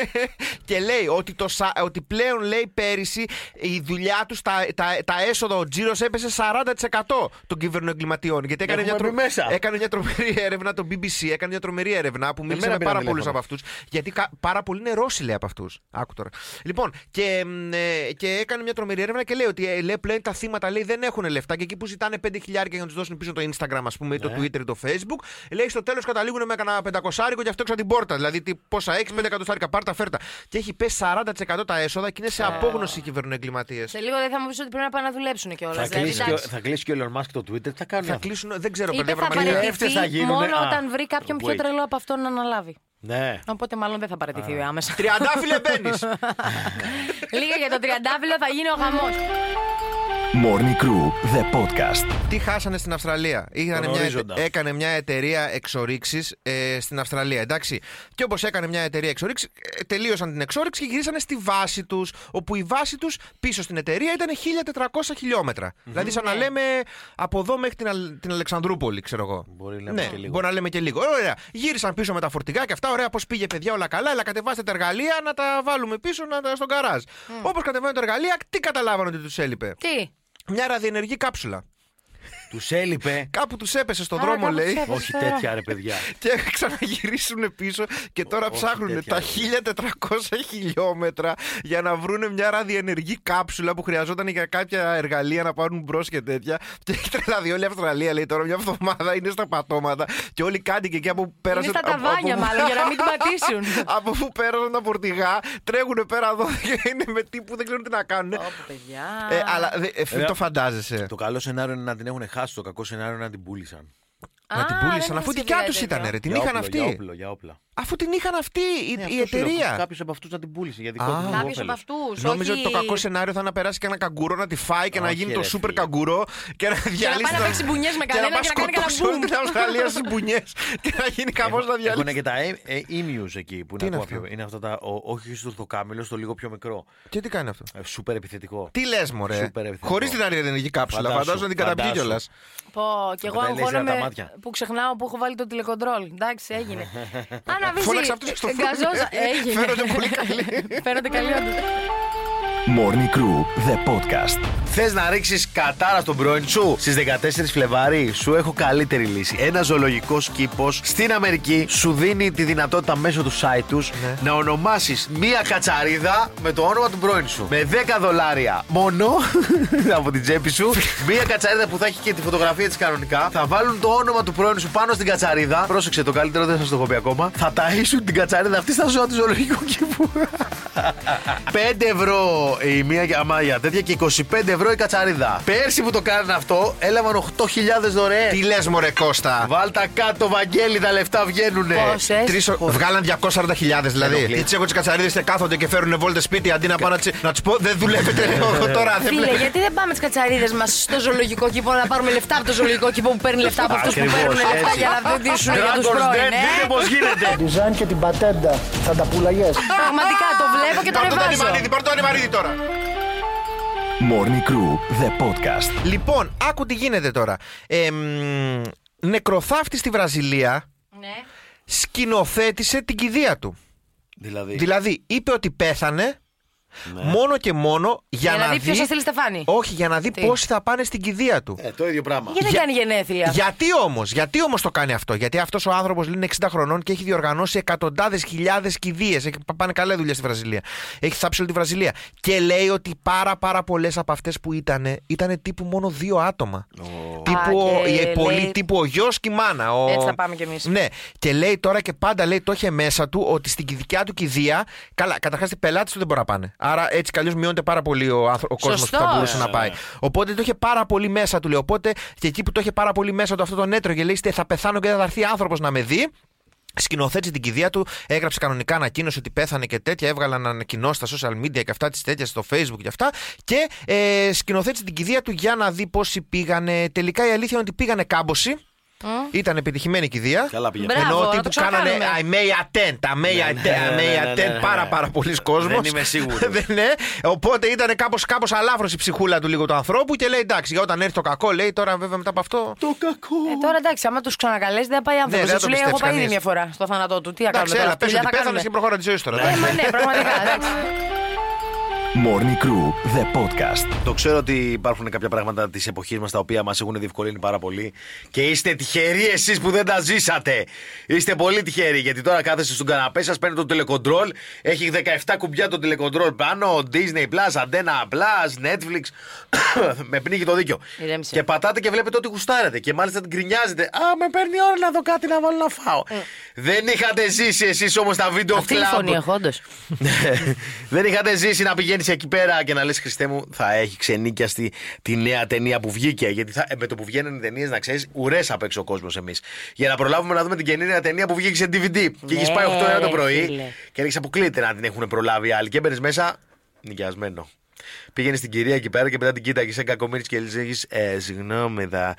και λέει ότι, το, σα- ότι πλέον λέει πέρυσι η δουλειά τους, τα, τα, τα έσοδα, ο τζίρος έπεσε 40% των κυβερνοεγκληματιών. Γιατί έκανε μια, Έχουμε μπει μέσα. έκανε μια τρομερή έρευνα το BBC, έκανε μια τρομερή έρευνα που μίλησε με πήραν πάρα πολλούς τηλέφωνο. από αυτούς. Γιατί κα- πάρα πολλοί είναι Ρώσοι, λέει από αυτούς. Άκου τώρα. Λοιπόν, και, μ, ε, και έκανε μια τρομερή έρευνα και λέει ότι ε, λέει, πλέον τα θύματα λέει, δεν έχουν λεφτά και εκεί που ζητάνε 5 χιλιάρια για να τους δώσουν πίσω το Instagram, ας πούμε, ή το Ναι. Twitter ή το Facebook, λέει στο τέλος καταλήγουν με κανένα πεντακοσάρικο και αυτό έξω από την πόρτα. Δηλαδή, τι, πόσα έχει, 5 εκατοστάρικα, πάρτα, φέρτα. Και έχει πέσει 40% τα έσοδα και είναι σε απόγνωση οι κυβερνοεγκληματίε. Σε λίγο δεν θα μου πεις ότι πρέπει να πάνε να δουλέψουν κιόλας. Θα κλείσει και ο- θα κλείσει και ο Elon Much το Twitter, τι θα κάνουν. Θα αυτοί; κλείσουν, δεν ξέρω, Είπε παιδιά, θα πραγματικά. Παραιτηθεί. θα παραιτηθεί γίνουνε. μόνο Α, όταν βρει κάποιον πιο wait. τρελό από αυτόν να αναλάβει. Ναι. Οπότε μάλλον δεν θα παραιτηθεί άμεσα. Τριαντάφυλλε μπαίνεις. Λίγα για το τριαντάφυλλο θα γίνει ο χαμό. Morning Crew, the podcast. Τι χάσανε στην Αυστραλία; Είχαν Τον μια, ορίζοντα. έκανε μια εταιρεία εξορίξη ε, στην Αυστραλία. Εντάξει. Και όπως έκανε μια εταιρεία εξορίξη, ε, τελείωσαν την εξόριξη και γυρίσανε στη βάση τους. Όπου η βάση τους πίσω στην εταιρεία ήταν 1400 χιλιόμετρα. Δηλαδή, σαν να λέμε από εδώ μέχρι την, Αλ- την Αλεξανδρούπολη, ξέρω εγώ. Μπορεί να λέμε ναι, και λίγο. Μπορεί να λέμε και λίγο. Ωραία. Γύρισαν πίσω με τα φορτηγά και αυτά. Ωραία, πώς πήγε, παιδιά, όλα καλά. Αλλά κατεβάστε τα εργαλεία να τα βάλουμε πίσω να τα, στον καράζ. Όπως κατεβαίνουν τα εργαλεία, τι καταλάβανε ότι τους έλειπε; Τι; Μια ραδιενεργή κάψουλα. Τους έλειπε. Κάπου τους έπεσε στον Α, δρόμο, κάπου τους λέει. έπεσε. Όχι τέτοια ρε παιδιά. Και ξαναγυρίσουν πίσω και τώρα όχι ψάχνουν τέτοια, τα 1400 χιλιόμετρα για να βρουν μια ραδιενεργή κάψουλα που χρειαζόταν για κάποια εργαλεία να πάρουν μπρος και τέτοια. Και έχει τρελαθεί όλη η Αυστραλία, λέει τώρα μια εβδομάδα είναι στα πατώματα. Και όλοι οι κάτοικοι εκεί από που Είναι πέρασαν. στα από- από ταβάνια που- μάλλον για να μην την πατήσουν. από που πέρασαν τα φορτηγά, τρέχουν πέρα εδώ και είναι με τύπου δεν ξέρουν τι να κάνουν. Όπο, παιδιά. Ε, αλλά δε- ε, Ρε, το φαντάζεσαι. Το καλό σενάριο είναι να την έχουν χάσει, το κακό σενάριο είναι να την πούλησαν. Να την Α, πούλησαν δεν αφού είχα δικιά σκεφτεί τους κάτι ήταν, τέτοιο. ρε. Την Για είχαν όπλο, Για αυτοί. όπλο, για όπλα. Αφού την είχαν αυτοί η, Ναι, η εταιρεία. Κάποιος από αυτούς να την πούλησε για δικό Α. του Κάποιος από όφελος. αυτούς. Νόμιζα ότι το κακό σενάριο θα είναι να περάσει και ένα καγκούρο να τη φάει και να Όχι, γίνει το ρε, σούπερ φίλε. καγκούρο και να διαλύσει. πάει να τα- παίξει μπουνιές με και κανένα πάει και να κάνει κανένα σκοτώσει όλη μπουμ. την Αυστραλία στις μπουνιές και να γίνει καμό να διαλύσει. Έχουν και τα ε- ε, emails εκεί που Τι είναι είναι ακόμα αυτό; πιο. Είναι αυτά τα. ο- Όχι στο ορθοκάμιλο, στο λίγο πιο μικρό. Και τι κάνει αυτό; Ε, Σούπερ επιθετικό. Τι λες, Μωρέ; Σούπερ επιθετικό. Χωρίς την αριανεργή κάψουλα. Φαντάσου, Φαντάζομαι να την καταπιεί φαντάσου. κιόλα. Πω, και εγώ Τα λέιζερ από τα αγχώνομαι μάτια. που ξεχνάω που έχω βάλει το τηλεκοντρόλ. Εντάξει, έγινε. Αναβήσει. Φώναξε αυτούς στο φούρνο. Γκαζόζα. Έγινε. Φαίνονται πολύ καλοί. Φαίνονται καλοί όντως. Morning Crew, the podcast. Θες να ρίξεις κατάρα στον πρώην σου; Στις 14 Φλεβάρι σου έχω καλύτερη λύση. Ένα ζωολογικό κήπο στην Αμερική σου δίνει τη δυνατότητα μέσω του site τους Ναι. να ονομάσεις μία κατσαρίδα με το όνομα του πρώην σου. Με 10 δολάρια μόνο από την τσέπη σου. μία κατσαρίδα που θα έχει και τη φωτογραφία της κανονικά. Θα βάλουν το όνομα του πρώην σου πάνω στην κατσαρίδα. Πρόσεξε, το καλύτερο δεν θα σου το έχω πει ακόμα. Θα ταΐσουν την κατσαρίδα αυτή στα ζώα του ζωολογικού κήπου. 5 ευρώ η μία για- άμα για τέτοια και 25 ευρώ η κατσαρίδα. Πέρσι που το κάνανε αυτό, έλαβαν 8.000 δωρεές. Τι λες, Μωρέ Κώστα; Βάλτα κάτω, Βαγγέλη, τα λεφτά βγαίνουνε. Πόσες; Τρεις, βγάλαν 240.000 δηλαδή. Ενοχλεί. Τι έχω τις κατσαρίδες και κάθονται και φέρουν βόλτες σπίτι αντί να πάω να, τσι- να του πω δεν δουλεύετε εγώ τώρα. Δεν Φίλε, βλέπω. γιατί δεν πάμε τις κατσαρίδες μας στο ζωολογικό κήπο να πάρουμε λεφτά από το ζωολογικό κήπο που παίρνει λεφτά από αυτούς που Ακριβώς, παίρνουν λεφτά έτσι. για να δοτήσουν για τους Dragon's Den, πρώην. δείτε ε; πώς γίνεται. Design και την πατέντα. Θα τα πουλαγές. Πραγματικά το βλέπω και το Πάρ' το ανεβάζω. ανημαρίδι, πάρ' το ανημαρίδι τώρα. Morning Crew, the podcast. Λοιπόν, άκου τι γίνεται τώρα. Ε, μ, νεκροθάφτη στη Βραζιλία Ναι. σκηνοθέτησε την κηδεία του. Δηλαδή. Δηλαδή, είπε ότι πέθανε μόνο και μόνο για, Για να να δει δει. ποιο θα στείλει στεφάνι. Όχι, για να δει Τι; πόσοι θα πάνε στην κηδεία του. Ε, το ίδιο πράγμα. Γιατί δεν Για- κάνει γενέθλια; Γιατί όμως, γιατί όμως το κάνει αυτό, Γιατί αυτός ο άνθρωπος είναι 60 χρονών και έχει διοργανώσει εκατοντάδες χιλιάδες κηδείες. Πάνε καλά δουλειά στη Βραζιλία. Έχει θάψει όλη τη Βραζιλία. Και λέει ότι πάρα πάρα πολλές από αυτές που ήταν, ήταν τύπου μόνο δύο άτομα. Τύπου, Α, ο- και η- πολύ λέει- τύπου ο γιος και η μάνα. Ο... Έτσι θα πάμε κι εμείς. Ναι. Και λέει τώρα και πάντα λέει το είχε μέσα του ότι στην δικιά του κηδεία. Καλά, καταρχάς οι πελάτες του δεν μπορούν να πάνε. Άρα έτσι κι αλλιώς μειώνεται πάρα πολύ ο, άνθρω- ο κόσμος που θα Σωστός. μπορούσε να πάει. Οπότε το είχε πάρα πολύ μέσα του, λέει. Οπότε και εκεί που το είχε πάρα πολύ μέσα του αυτό τον έτρωγε, λέει, «Στε, θα πεθάνω και δεν θα έρθει άνθρωπος να με δει. Σκηνοθέτησε την κηδεία του, έγραψε κανονικά ανακοίνωση ότι πέθανε και τέτοια. Έβγαλαν ανακοινώσει στα social media και αυτά τη τέτοια στο facebook και αυτά. Και ε, σκηνοθέτησε την κηδεία του για να δει πόσοι πήγανε. Τελικά η αλήθεια είναι ότι πήγανε κάμποση. Ήταν επιτυχημένη η κηδεία. Καλά πήγε. Μπράβο, Ενώ να ότι το που κάνανε ξανακάνουμε. I may attend, I may attend, I ναι, may ναι, attend ναι, ναι, πάρα ναι. πάρα πολλοί κόσμος. Δεν είμαι σίγουρος. Δεν είναι. Οπότε ήταν κάπως, κάπως αλάφρος η ψυχούλα του λίγο του ανθρώπου και λέει εντάξει, για όταν έρθει το κακό, λέει τώρα βέβαια μετά από αυτό. Το κακό. Ε, τώρα εντάξει, άμα τους ξανακαλέσει δεν θα πάει άνθρωπο. Ναι, δεν δεν θα σου το λέει: Έχω πιστέψει πάει ήδη κανείς. μια φορά στο θάνατό του. Τι να Εντάξει, κάνουμε έλα, τώρα. πες δουλειά ότι θα πέθανες κάνουμε. και προχώρα της ζωής σου τώρα. Ε, μα ναι, πραγματικά. εντάξει. Morning Crew, the podcast. Το ξέρω ότι υπάρχουν κάποια πράγματα της εποχής μας τα οποία μας έχουν διευκολύνει πάρα πολύ και είστε τυχεροί εσείς που δεν τα ζήσατε. Είστε πολύ τυχεροί γιατί τώρα κάθεστε στον καναπέ σας, παίρνετε το τηλεκοντρόλ. Έχει 17 κουμπιά το τηλεκοντρόλ πάνω. Disney Plus, Antenna Plus, Netflix. με πνίγει το δίκιο. Ηρέμησε. Και πατάτε και βλέπετε ό,τι γουστάρετε. Και μάλιστα την γκρινιάζετε. Α, με παίρνει ώρα να δω κάτι να βάλω να φάω. Δεν είχατε ζήσει εσείς όμως τα βίντεο Ε. Αυτή η club. φωνή έχω, όντως. Δεν είχατε ζήσει να πηγαίνει εκεί πέρα και να λες Χριστέ μου, θα έχει ξενίκιαστη τη νέα ταινία που βγήκε. Γιατί θα, ε, με το που βγαίνουν οι ταινίες, να ξέρεις, ουρές απ' έξω ο κόσμος εμείς. Για να προλάβουμε να δούμε την καινούργια ταινία που βγήκε σε DVD. Και έχεις πάει 8 ώρα το ρε, πρωί φίλε. και έχεις αποκλείεται να την έχουν προλάβει οι άλλοι. Και μπαίνει μέσα νοικιασμένο. Πήγαινες στην κυρία εκεί πέρα και μετά την κοίταγες σε κακομίρι και λέγει Ε, συγγνώμη, θα...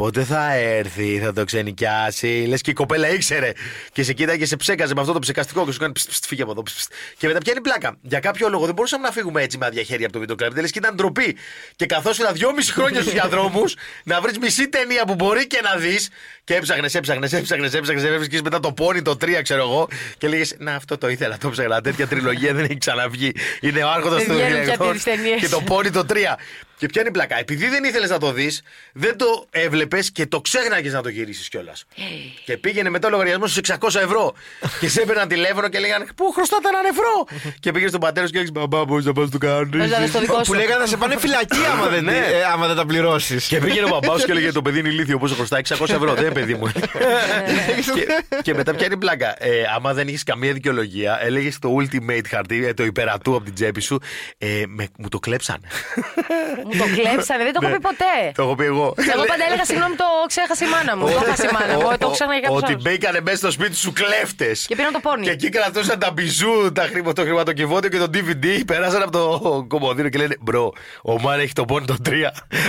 πότε θα έρθει, θα το ξενικιάσει. Λες και η κοπέλα ήξερε. Και σε κοίταγε και σε ψέκαζε με αυτό το ψεκαστικό και σου κάνει ψ, ψ, φύγε από εδώ. ψ, ψ. Και μετά πιάνει πλάκα. Για κάποιο λόγο δεν μπορούσαμε να φύγουμε έτσι με άδεια χέρια από το βίντεο κλαμπ. Λες και ήταν ντροπή. Και καθώς ήσουν δυόμιση χρόνια στους διαδρόμους να βρεις μισή ταινία που μπορεί και να δεις. Και έψαχνες, έψαχνες, έψαχνες, έψαχνες, έβρισκε μετά το πόνι το 3, ξέρω εγώ. Και λέγε Να, αυτό το ήθελα, το ψάχνα. Τέτοια τριλογία δεν έχει ξαναβγεί. Είναι ο άρχοντας Δεν του βγαίνουν πια διαλεκτών τέτοιες ταινίες. Και το πόνι το 3. Και πιάνει πλάκα. Επειδή δεν ήθελες να το δεις, δεν το έβλεπες και το ξέχναγες να το γυρίσεις κιόλας. και πήγαινε μετά ο λογαριασμός στους 600 ευρώ. και σε έπαιρναν τηλέφωνο και λέγανε Πού χρωστάτε έναν ευρώ; και πήγε στον πατέρα σου και έλεγες Μπαμπά, μπορείς να πας του κάνει. Πες να δεις το δικό Που σου. λέγανε θα σε πάνε φυλακή άμα δεν, Ναι. ε, άμα δεν τα πληρώσεις. Και πήγαινε ο μπαμπάς σου και έλεγε Το παιδί είναι ηλίθιο, πόσο χρωστάει 600 ευρώ. δεν είναι παιδί μου. και, και μετά πιάνει πλάκα. Ε, άμα δεν είχες καμία δικαιολογία, έλεγες το ultimate χαρτί, ε, το υπερατού από την τσέπη σου. Ε, με, μου το κλέψανε. Μου το κλέψανε, δεν το έχω πει ποτέ. Ναι. το έχω πει εγώ. Εγώ πάντα έλεγα συγγνώμη, το ξέχασε η μάνα μου. Το έχασε η μάνα μου. Το ξέχασε κάποιο Ότι άλλο. μπήκανε μέσα στο σπίτι σου κλέφτες. Και πήραν το πόνι. Και εκεί κρατούσαν τα μπιζού, τα χρημα, το χρηματοκιβώτιο και το DVD. Περάσαν από το κομμωδίνο και λένε Μπρο, ο Μάν έχει το πόνι το 3.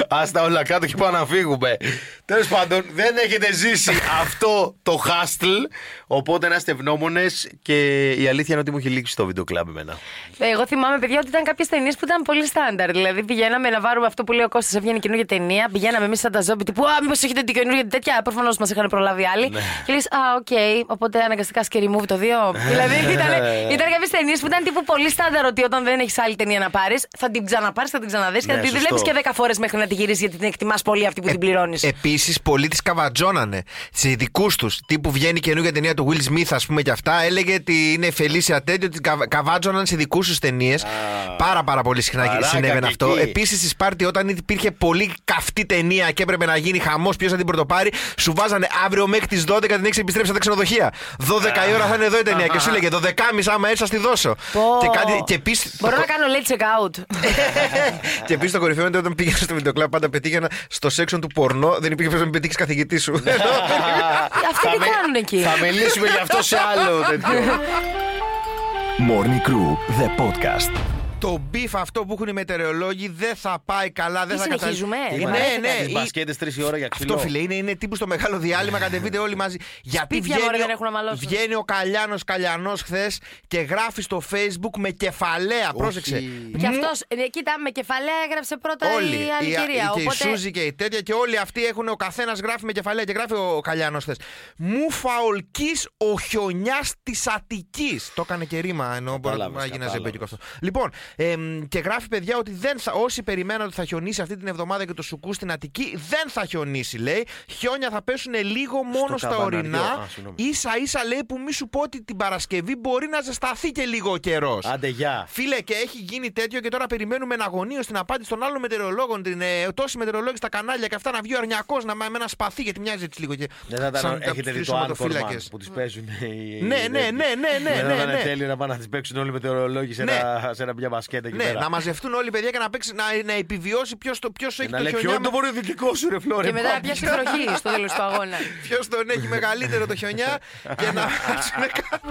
Άστα όλα κάτω και πάμε να φύγουμε. Τέλος πάντων, δεν έχετε ζήσει αυτό το hustle. Οπότε να είστε ευγνώμονες και η αλήθεια είναι ότι μου έχει λήξει το βίντεο κλαμπ εμένα. Εγώ θυμάμαι, παιδιά, ότι ήταν κάποιες ταινίες που ήταν πολύ στάνταρ. Δηλαδή πηγαίναμε να βάλουμε πάρουμε αυτό που λέει ο Κώστας έβγαινε καινούργια ταινία. Πηγαίναμε εμείς σαν τα ζόμπι τύπου Α, μήπως έχετε την καινούργια τέτοια; Προφανώς μας είχαν προλάβει άλλοι. Ναι. Και λες, Α, οκ, οπότε αναγκαστικά scary movie το 2. δηλαδή ήταν, ήταν κάποιες ταινίες που ήταν τύπου πολύ στάνταρ ότι όταν δεν έχεις άλλη ταινία να πάρεις, θα την ξαναπάρεις, θα την ξαναδείς και Ναι, θα τη σωστό. βλέπει και 10 φορές μέχρι να τη γυρίσεις γιατί την εκτιμάς πολύ αυτή που την πληρώνεις. Επίσης, πολλοί τη καβατζώνανε σε δικού τους. Τύπου βγαίνει καινούργια ταινία του Will Smith, ας πούμε, και αυτά. Έλεγε ότι είναι Φελίσια τέτοιο, ότι καβ- καβάτζωναν σε δικού τους ταινίες. Πάρα πάρα πολύ συχνά Παράκα συνέβαινε και αυτό. εκεί. Επίσης, στη Σπάρτη, όταν υπήρχε πολύ καυτή ταινία και έπρεπε να γίνει χαμός, ποιος θα την πρωτοπάρει, σου βάζανε αύριο μέχρι τις 12 την έχει επιστρέψει στα ξενοδοχεία. 12 η ώρα θα είναι εδώ η ταινία. Και σου έλεγε 12.30 άμα έτσι θα στη δώσω. Πω. Και, κάτι, και επίση. Μπορώ να κάνω late check out. και επίσης το κορυφαίο είναι ότι όταν πήγαινα στο βιντεοκλάμπ, πάντα πετύχαινα στο section του πορνό. Δεν υπήρχε να μην πετύχεις καθηγητή σου. Αυτοί τι κάνουν εκεί; Θα μιλήσουμε γι' αυτό σε άλλο τέτοιο. Morning Crew, the podcast. Το beef αυτό που έχουν οι μετεωρολόγοι δεν θα πάει καλά. Δεν Τι θα κατα- συνεχίζουμε, Ε, τι Ναι, βαρέθηκα. ναι. Τις ή- μπασκέτες τρεις η ώρα για ξύλο. Αυτό φίλε είναι, είναι τύπου στο μεγάλο διάλειμμα. Κατεβείτε όλοι μαζί. Γιατί Σπίτια, βγαίνει, μωρέ, ο- δεν έχουν να μαλώσουν. βγαίνει ο Καλιάνος Καλιανός χθες και γράφει στο Facebook με κεφαλαία. Πρόσεξε. Και Μου- αυτός, κοίτα, με κεφαλαία έγραψε πρώτα Όλοι. η άλλη η- κυρία. και Οπότε. η Σούζη και η τέτοια και όλοι αυτοί έχουν ο καθένας γράφει με κεφαλαία και γράφει ο Καλιάνος χθες. Μου φαολκή ο χιονιάς της Αττικής. Το έκανε και ρήμα ενώ μπορεί να Κατάλαβες, γίνει ένα κατάλαβες. ζεμπέκικο αυτό. Λοιπόν, εμ, και γράφει παιδιά ότι δεν θα, όσοι περιμέναν ότι θα χιονίσει αυτή την εβδομάδα και το σουκού στην Αττική, δεν θα χιονίσει λέει. Χιόνια θα πέσουν λίγο μόνο στα καμπαναριό. ορεινά. Α, συγγνώμη. σα ίσα λέει που μη σου πω ότι την Παρασκευή μπορεί να ζεσταθεί και λίγο ο καιρός. Άντε, γεια. Φίλε, και έχει γίνει τέτοιο και τώρα περιμένουμε εναγωνίω την απάντηση των άλλων μετεωρολόγων. Την, ε, τόσοι μετεωρολόγοι στα κανάλια και αυτά να βγει ο αρνιακός να με ένα σπαθί γιατί μοιάζει έτσι λίγο. Και Δεν θα ήταν, σαν τα έχετε δει τους το Anchorman σωματοφύλακες. που τις παίζουν οι... Ναι, ναι, ναι, ναι, ναι, Δεν ναι, θα ήταν ναι. τέλειο να πάνε να τις παίξουν όλοι οι μετεωρολόγοι σε, Ναι. ένα, σε ένα μια μπασκέτα εκεί Ναι, πέρα. να μαζευτούν όλοι οι παιδιά και να, παίξει, να, να επιβιώσει ποιος έχει να το λέει ποιο χιονιά. είναι το βορειοδυτικό σου ρε Φλόρε. Και μετά να πιάσει βροχή στο τέλος του αγώνα. Ποιος τον έχει μεγαλύτερο το χιονιά και να βάζουν κάτω.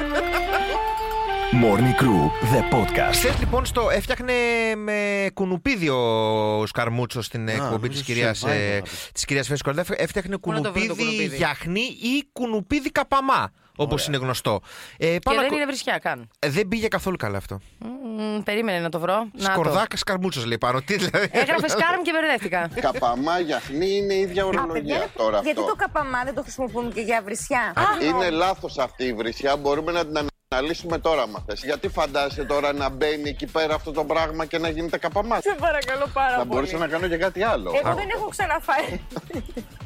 Morning Crew, the podcast. Χθες λοιπόν στο έφτιαχνε με κουνουπίδι ο Σκαρμούτσος στην εκπομπή νομίζω της στο κυρίας Survivor. της κυρίας Φέσκο. Έφτιαχνε Πού να το βρω το κουνουπίδι κουνουπίδι; γιαχνί ή κουνουπίδι καπαμά, όπως είναι γνωστό. Ε, Και πάνω δεν ακου- είναι βρισιά καν. Ε, δεν πήγε καθόλου καλά αυτό. Μμμ, Περίμενε να το βρω. Να το. Σκορδάκας Σκαρμούτσο λέει πάνω. Τι δηλαδή. Έγραφες σκάρμ και μπερδεύτηκα. Καπαμά, γιαχνί είναι η ίδια ορολογία τώρα αυτό. Γιατί το καπαμά δεν το χρησιμοποιούν και για βρισιά; Είναι λάθος αυτή η βρισιά, μπορούμε να την αναλύσουμε τώρα μα θες. Γιατί φαντάζεσαι τώρα να μπαίνει εκεί πέρα αυτό το πράγμα και να γίνεται καπαμά. Σε παρακαλώ πάρα Θα πολύ. μπορούσα να κάνω και κάτι άλλο. Εγώ δεν έχω ξαναφάει.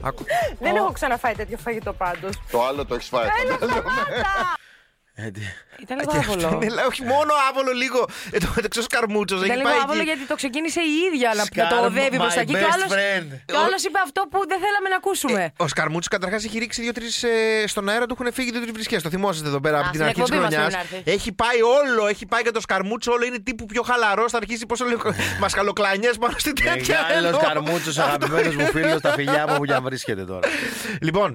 Άκου. δεν έχω ξαναφάει τέτοιο φαγητό πάντως. Το άλλο το έχεις φάει. φαντάζομαι. Ε, τι- Ήταν λίγο Και αυτό άβολο. είναι, λέει, όχι μόνο άβολο λίγο. Ε, το μεταξύ ο Σκαρμούτσος Ήταν έχει λίγο πάει άβολο εκεί. γιατί το ξεκίνησε η ίδια να, να το Σκάρμ, οδεύει προς my τα εκεί. Και best ο άλλος- friend. και ο άλλος είπε αυτό που δεν θέλαμε να ακούσουμε. Ο Σκαρμούτσος καταρχάς έχει ρίξει δύο-τρεις. στον αέρα του έχουν φύγει δύο-τρεις βρισκές. Το θυμόσαστε εδώ πέρα Α, από την στην αρχή της εκπομπή μας χρονιάς. πρέπει να έρθει. Έχει πάει όλο, έχει πάει για το Σκαρμούτσο, όλο είναι τύπου πιο χαλαρός. Θα αρχίσει πόσο λίγο μασκαλοκλανιέ πάνω στην τέτοια. Μεγάλο εννοώ. καρμούτσο, αγαπημένος μου φίλος, τα φιλιά μου που και αν βρίσκεται τώρα. Λοιπόν,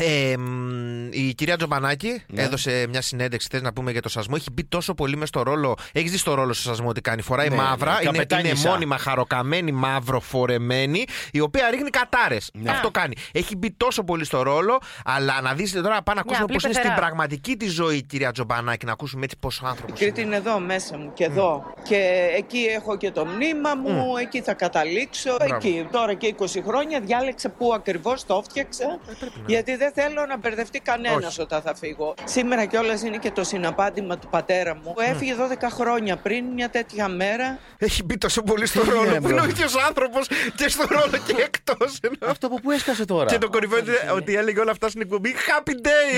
ε, μ, η κυρία Τζομπανάκη Ναι. έδωσε μια συνέντευξη, θες να πούμε για το σασμό. Έχει μπει τόσο πολύ μες στο ρόλο. Έχεις δει στο ρόλο στο σασμό ότι κάνει. Φοράει Ναι, μαύρα, ναι, είναι, είναι καπετάνισσα. μόνιμα χαροκαμένη, μαύρο φορεμένη, η οποία ρίχνει κατάρες. Ναι. Αυτό κάνει. Έχει μπει τόσο πολύ στο ρόλο, αλλά να δεις τώρα πάμε να ακούσουμε απλή πώς είναι στην πεθερά. πραγματική τη ζωή η κυρία Τζομπανάκη, να ακούσουμε έτσι πόσο άνθρωπος. Η Κρήτη είναι εδώ μέσα μου και εδώ. Και εκεί έχω και το μνήμα μου, εκεί θα καταλήξω. Εκεί. Τώρα και 20 χρόνια διάλεξα πού ακριβώς το έφτιαξα. γιατί δεν θέλω να μπερδευτεί κανένας Όχι. όταν θα φύγω. Σήμερα κιόλας είναι και το συναπάντημα του πατέρα μου που έφυγε 12 χρόνια πριν μια τέτοια μέρα. Έχει μπει τόσο πολύ στο Τι ρόλο είναι, που είναι ο bro. ίδιος άνθρωπος και στο ρόλο και εκτός. Αυτό από πού έσκασε τώρα; Και το κορυφαίο είναι ότι έλεγε όλα αυτά στην εκπομπή Happy Day!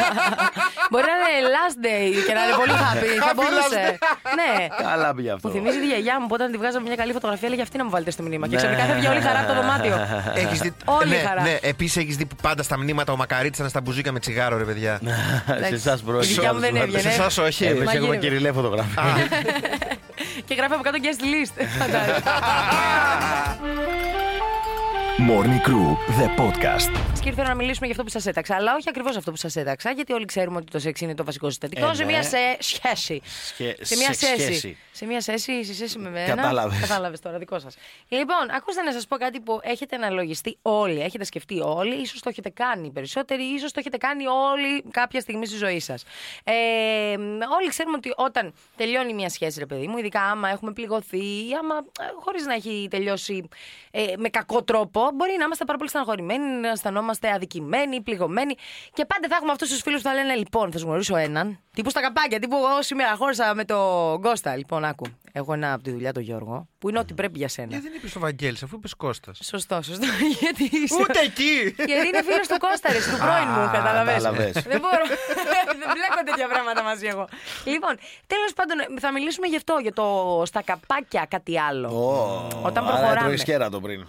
Μπορεί να είναι last day και να είναι πολύ happy. Θα Happy μπορούσε. last Ναι. Καλά πήγε αυτό. Μου θυμίζει τη γιαγιά μου που όταν τη βγάζαμε μια καλή φωτογραφία έλεγε αυτή να μου βάλετε στο μνήμα. Και ξαφνικά θα βγει όλη η χαρά από το δωμάτιο. Έχεις δει... Όλη η ναι, χαρά. ναι. Επίσης έχεις δει που πάντα στα μνήματα ο Μακαρίτη ήταν στα μπουζίκα με τσιγάρο, ρε παιδιά. Σε εσάς μπρος. Η δικιά μου δεν έβγαινε. Σε εσάς όχι. Εμείς Μαγείρευε. έχουμε κυριλέ φωτογραφία. Και γράφει από κάτω guest list. Φαντάζομαι. Morning Crew, the podcast. Και ήρθα να μιλήσουμε για αυτό που σας έταξα. Αλλά όχι ακριβώς αυτό που σας έταξα, γιατί όλοι ξέρουμε ότι το σεξ είναι το βασικό συστατικό Ε, σε ναι. μια σε... σχέση. Σχε- Σε μια σε- σχέση. σχέση. Σε μια σχέση, σε σχέση με μένα. Κατάλαβες. Κατάλαβες τώρα, δικό σας. Λοιπόν, ακούστε να σας πω κάτι που έχετε αναλογιστεί όλοι, έχετε σκεφτεί όλοι, ίσως το έχετε κάνει οι περισσότεροι, ίσως το έχετε κάνει όλοι κάποια στιγμή στη ζωή σας. Ε, όλοι ξέρουμε ότι όταν τελειώνει μια σχέση, ρε παιδί μου, ειδικά άμα έχουμε πληγωθεί ή άμα χωρίς να έχει τελειώσει ε, με κακό τρόπο, μπορεί να είμαστε πάρα πολύ στεναχωρημένοι, να αισθανόμαστε αδικημένοι, πληγωμένοι. Και πάντα θα έχουμε αυτούς τους φίλους που θα λένε: Λοιπόν, θα σου γνωρίσω έναν. Τύπου στα καπάκια, τύπου εγώ σήμερα χώρισα με τον Κώστα. Λοιπόν, άκου. Έχω ένα από τη δουλειά τον Γιώργο, που είναι ό,τι πρέπει για σένα. Γιατί δεν είπε στο Βαγγέλης, αφού είπες Κώστας. Σωστό, σωστό. Γιατί είσαι... Ούτε εκεί! Γιατί είναι φίλος του Κώστα, ρε, του πρώην μου, Α, καταλαβες. κατάλαβες. Δεν μπορώ. Δεν μπλέκω τέτοια πράγματα μαζί εγώ. Λοιπόν, τέλος πάντων, θα μιλήσουμε γι' αυτό, για το στα καπάκια κάτι άλλο. Όταν Άρα προχωράμε. έτρωγες κέρατο πριν.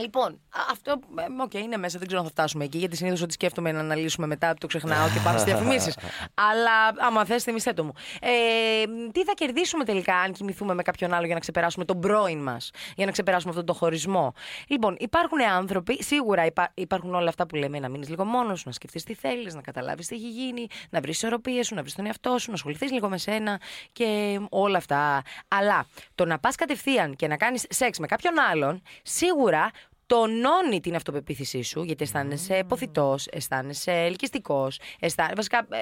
Λοιπόν, α, αυτό ε, οκ, είναι μέσα, δεν ξέρω αν θα φτάσουμε εκεί, γιατί συνήθως ό,τι σκέφτομαι να αναλύσουμε μετά το ξεχνάω και πάμε στις διαφημίσεις. Αλλά άμα θες, θυμηθέ το μου. Ε, τι θα κερδίσουμε τελικά αν κοιμηθούμε με κάποιον άλλο για να ξεπεράσουμε τον πρώην μας, για να ξεπεράσουμε αυτόν τον χωρισμό; Λοιπόν, υπάρχουν άνθρωποι, σίγουρα υπά- υπάρχουν όλα αυτά που λέμε, να μείνεις λίγο μόνος σου, να σκεφτείς τι θέλεις, να καταλάβεις τι έχει γίνει, να βρεις ισορροπίες σου, να βρεις τον εαυτό σου, να ασχοληθείς λίγο με σένα και όλα αυτά. Αλλά το να πας κατευθείαν και να κάνεις σεξ με κάποιον άλλον, σίγουρα τονώνει την αυτοπεποίθησή σου, γιατί αισθάνεσαι ποθητό, αισθάνεσαι ελκυστικός. Βασικά ε,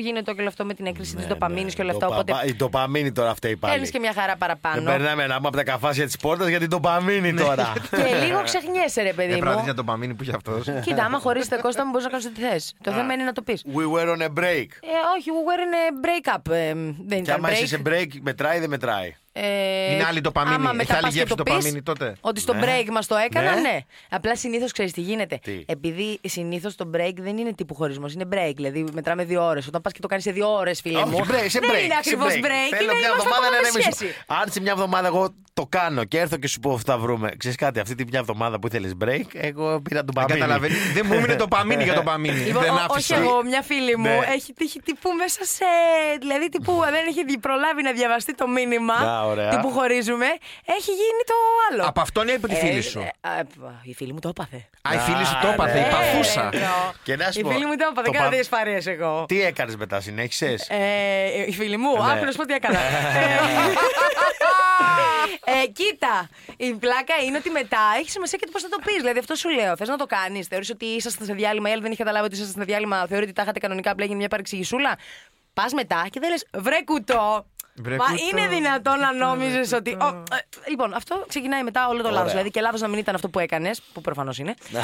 γίνεται και όλο αυτό με την έκρηση της δοπαμίνη και όλα αυτά. Το Οπότε παπα- Η ντοπαμίνη τώρα αυτή πάλι. παίρνεις και μια χαρά Δεν παραπάνω. περνάμε να πούμε από τα καφάσια της πόρτας για την ντοπαμίνη τώρα. και λίγο ξεχνιέσαι, ρε παιδί Δεν πρέπει μου. να το παμίνει που είχε αυτός. Κοίτα, άμα χωρίσετε Κώστα μου, μπορείς να κάνεις ό,τι θες. Το θέμα είναι να το πεις. We were on a break. Ε, όχι, we were in a break-up. ε, δεν Και ήταν άμα είσαι σε break. break, μετράει ή δεν μετράει. Ε, Είναι άλλη ντοπαμίνη. άμα Έχει μετά άλλη πας και γεύση το πεις ντοπαμίνη τότε. Ότι στο Ναι. break μας το έκανα, Ναι. ναι. Απλά συνήθως ξέρεις τι γίνεται. Τι; Επειδή συνήθως το break δεν είναι τύπου χωρισμός, είναι break. Δηλαδή μετράμε δύο ώρες. Όταν πας και το κάνεις σε δύο ώρες, φίλε μου. Όχι, break, σε δεν break. είναι σε ακριβώς break. break. Θέλω είναι μια είμαστε εβδομάδα ακόμα να με ανεμίσω. σχέση. Αν σε μια εβδομάδα εγώ το κάνω και έρθω και σου πω θα βρούμε. Ξέρεις κάτι, αυτή τη μια εβδομάδα που ήθελες break, εγώ πήρα τον Δεν παμίνι. καταλαβαίνεις. Δεν μου έμεινε το παμίνι για το παμίνι. Λοιπόν, Δεν ό- όχι άφησα. εγώ, μια φίλη μου Ναι. έχει τύχει τύπου μέσα σε. Δηλαδή, τύπου δεν έχει προλάβει να διαβαστεί το μήνυμα. Να, ωραία. Τύπου χωρίζουμε. Έχει γίνει το άλλο. Από αυτόν ή από τη φίλη Ε, σου; ε, α, η φίλη μου το έπαθε. Α, η φίλη σου το έπαθε, η ναι. παφούσα. Ε, εννοώ. Και να σου Η πω, φίλη μου το έπαθε. το Δεν κάνω πα- τέτοιε παρέε εγώ. Τι έκανες μετά, συνέχισες; Ε, η φίλη μου, Ναι. άκου να σου πω τι έκανα. ε, ε, κοίτα, η πλάκα είναι ότι μετά έχει σημασία και το πώς θα το πεις. Δηλαδή, αυτό σου λέω. Θες να το κάνεις. Θεωρείς ότι ήσασταν σε διάλειμμα, η άλλη δεν είχε καταλάβει ότι ήσασταν σε διάλειμμα. Θεωρεί ότι τα είχατε κανονικά, απλά έγινε μια παρεξηγησούλα. Πας μετά και δεν λες, βρε κουτό. Βρε Μα κουτό, είναι δυνατόν να νόμιζες ότι. Ω, ε, λοιπόν, αυτό ξεκινάει μετά όλο το λάθος. Δηλαδή και λάθος να μην ήταν αυτό που έκανες, που προφανώς είναι.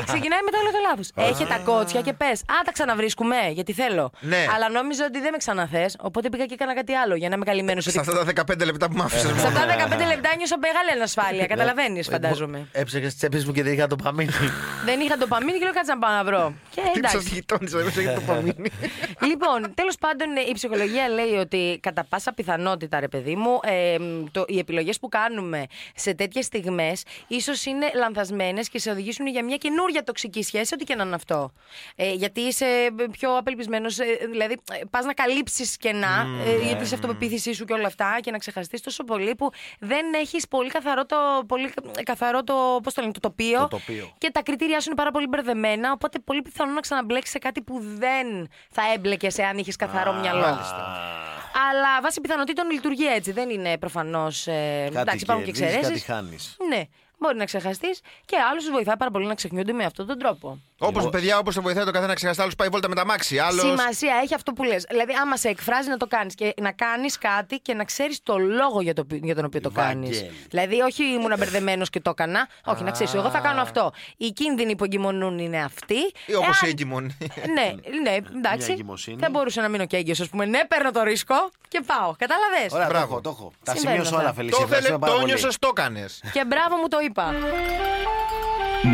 ε, ξεκινάει μετά όλο το λάθος. Έχει τα κότσια και πες. Α, τα ξαναβρίσκουμε, γιατί θέλω. Ναι. Αλλά νόμιζα ότι δεν με ξαναθες, οπότε πήγα και έκανα κάτι άλλο για να είμαι καλυμμένος. Σε αυτά τα 15 λεπτά που μ' άφησες. Σε αυτά τα 15 λεπτά νιώσα μεγάλη ανασφάλεια. Καταλαβαίνεις, φαντάζομαι. Έψαξες τις τσέπες μου και δεν είχα το παμίνι. Δεν είχα το παμίνι και λέω κάτσε να πάω να βρω. Και Τι σα εντάξει. γειτόνισα, δεν έχει το παμίνι. λοιπόν, τέλος πάντων, η ψυχολογία λέει ότι κατά πάσα πιθανότητα, ρε παιδί μου, ε, το, οι επιλογές που κάνουμε σε τέτοιες στιγμές ίσως είναι λανθασμένες και σε οδηγήσουν για μια καινούρια τοξική σχέση, ό,τι και να είναι αυτό. Ε, γιατί είσαι πιο απελπισμένος, δηλαδή πας να καλύψεις κενά, ε, γιατί είσαι αυτοπεποίθησή σου και όλα αυτά και να ξεχαστείς τόσο πολύ που δεν έχεις πολύ καθαρό το, πολύ καθαρό το, πώς το, λένε, το τοπίο. Το τοπίο. Και τα κριτήριά σου είναι πάρα πολύ μπερδεμένα, οπότε πολύ πιθανό να ξαναμπλέξεις σε κάτι που δεν θα έμπλεκες εάν είχες καθαρό μυαλό. Αλλά βάσει πιθανότητων λειτουργεί έτσι. Δεν είναι προφανώς. Ε, εντάξει, υπάρχουν και κερδίζεις, εξαιρέσεις. Κάτι χάνεις. Ναι, μπορεί να ξεχαστείς και άλλου τους βοηθάει πάρα πολύ να ξεχνιούνται με αυτόν τον τρόπο. Όπως παιδιά, όπως το βοηθάει το καθένα ξεχαστά, άλλος πάει βόλτα με τα μάξι. Άλλο. Σημασία έχει αυτό που λες. Δηλαδή, άμα σε εκφράζει να το κάνεις και να κάνεις κάτι και να ξέρεις το λόγο για, το, για τον οποίο το κάνεις. Βαγγέλη. Δηλαδή, όχι ήμουν μπερδεμένος και το έκανα. Όχι, να ξέρεις, εγώ θα κάνω αυτό. Οι κίνδυνοι που εγκυμονούν είναι αυτοί. Ή όπως Εάν- η εγκυμονή. Ναι, ναι, εντάξει. εγκυμοσύνη. Δεν μπορούσα να μείνω και έγκυος, ας πούμε. Ναι, παίρνω το ρίσκο και πάω. Κατάλαβες; Ωραία, το Μπράβο. έχω, το έχω. Τα Συμβαίνουν σημείωσα όλα, αυτά. Φελίσια. Το Ευχαριστούμε ήθελε, πάρα το πολύ. νιώσες, το έκανε. Και μπράβο μου το είπα.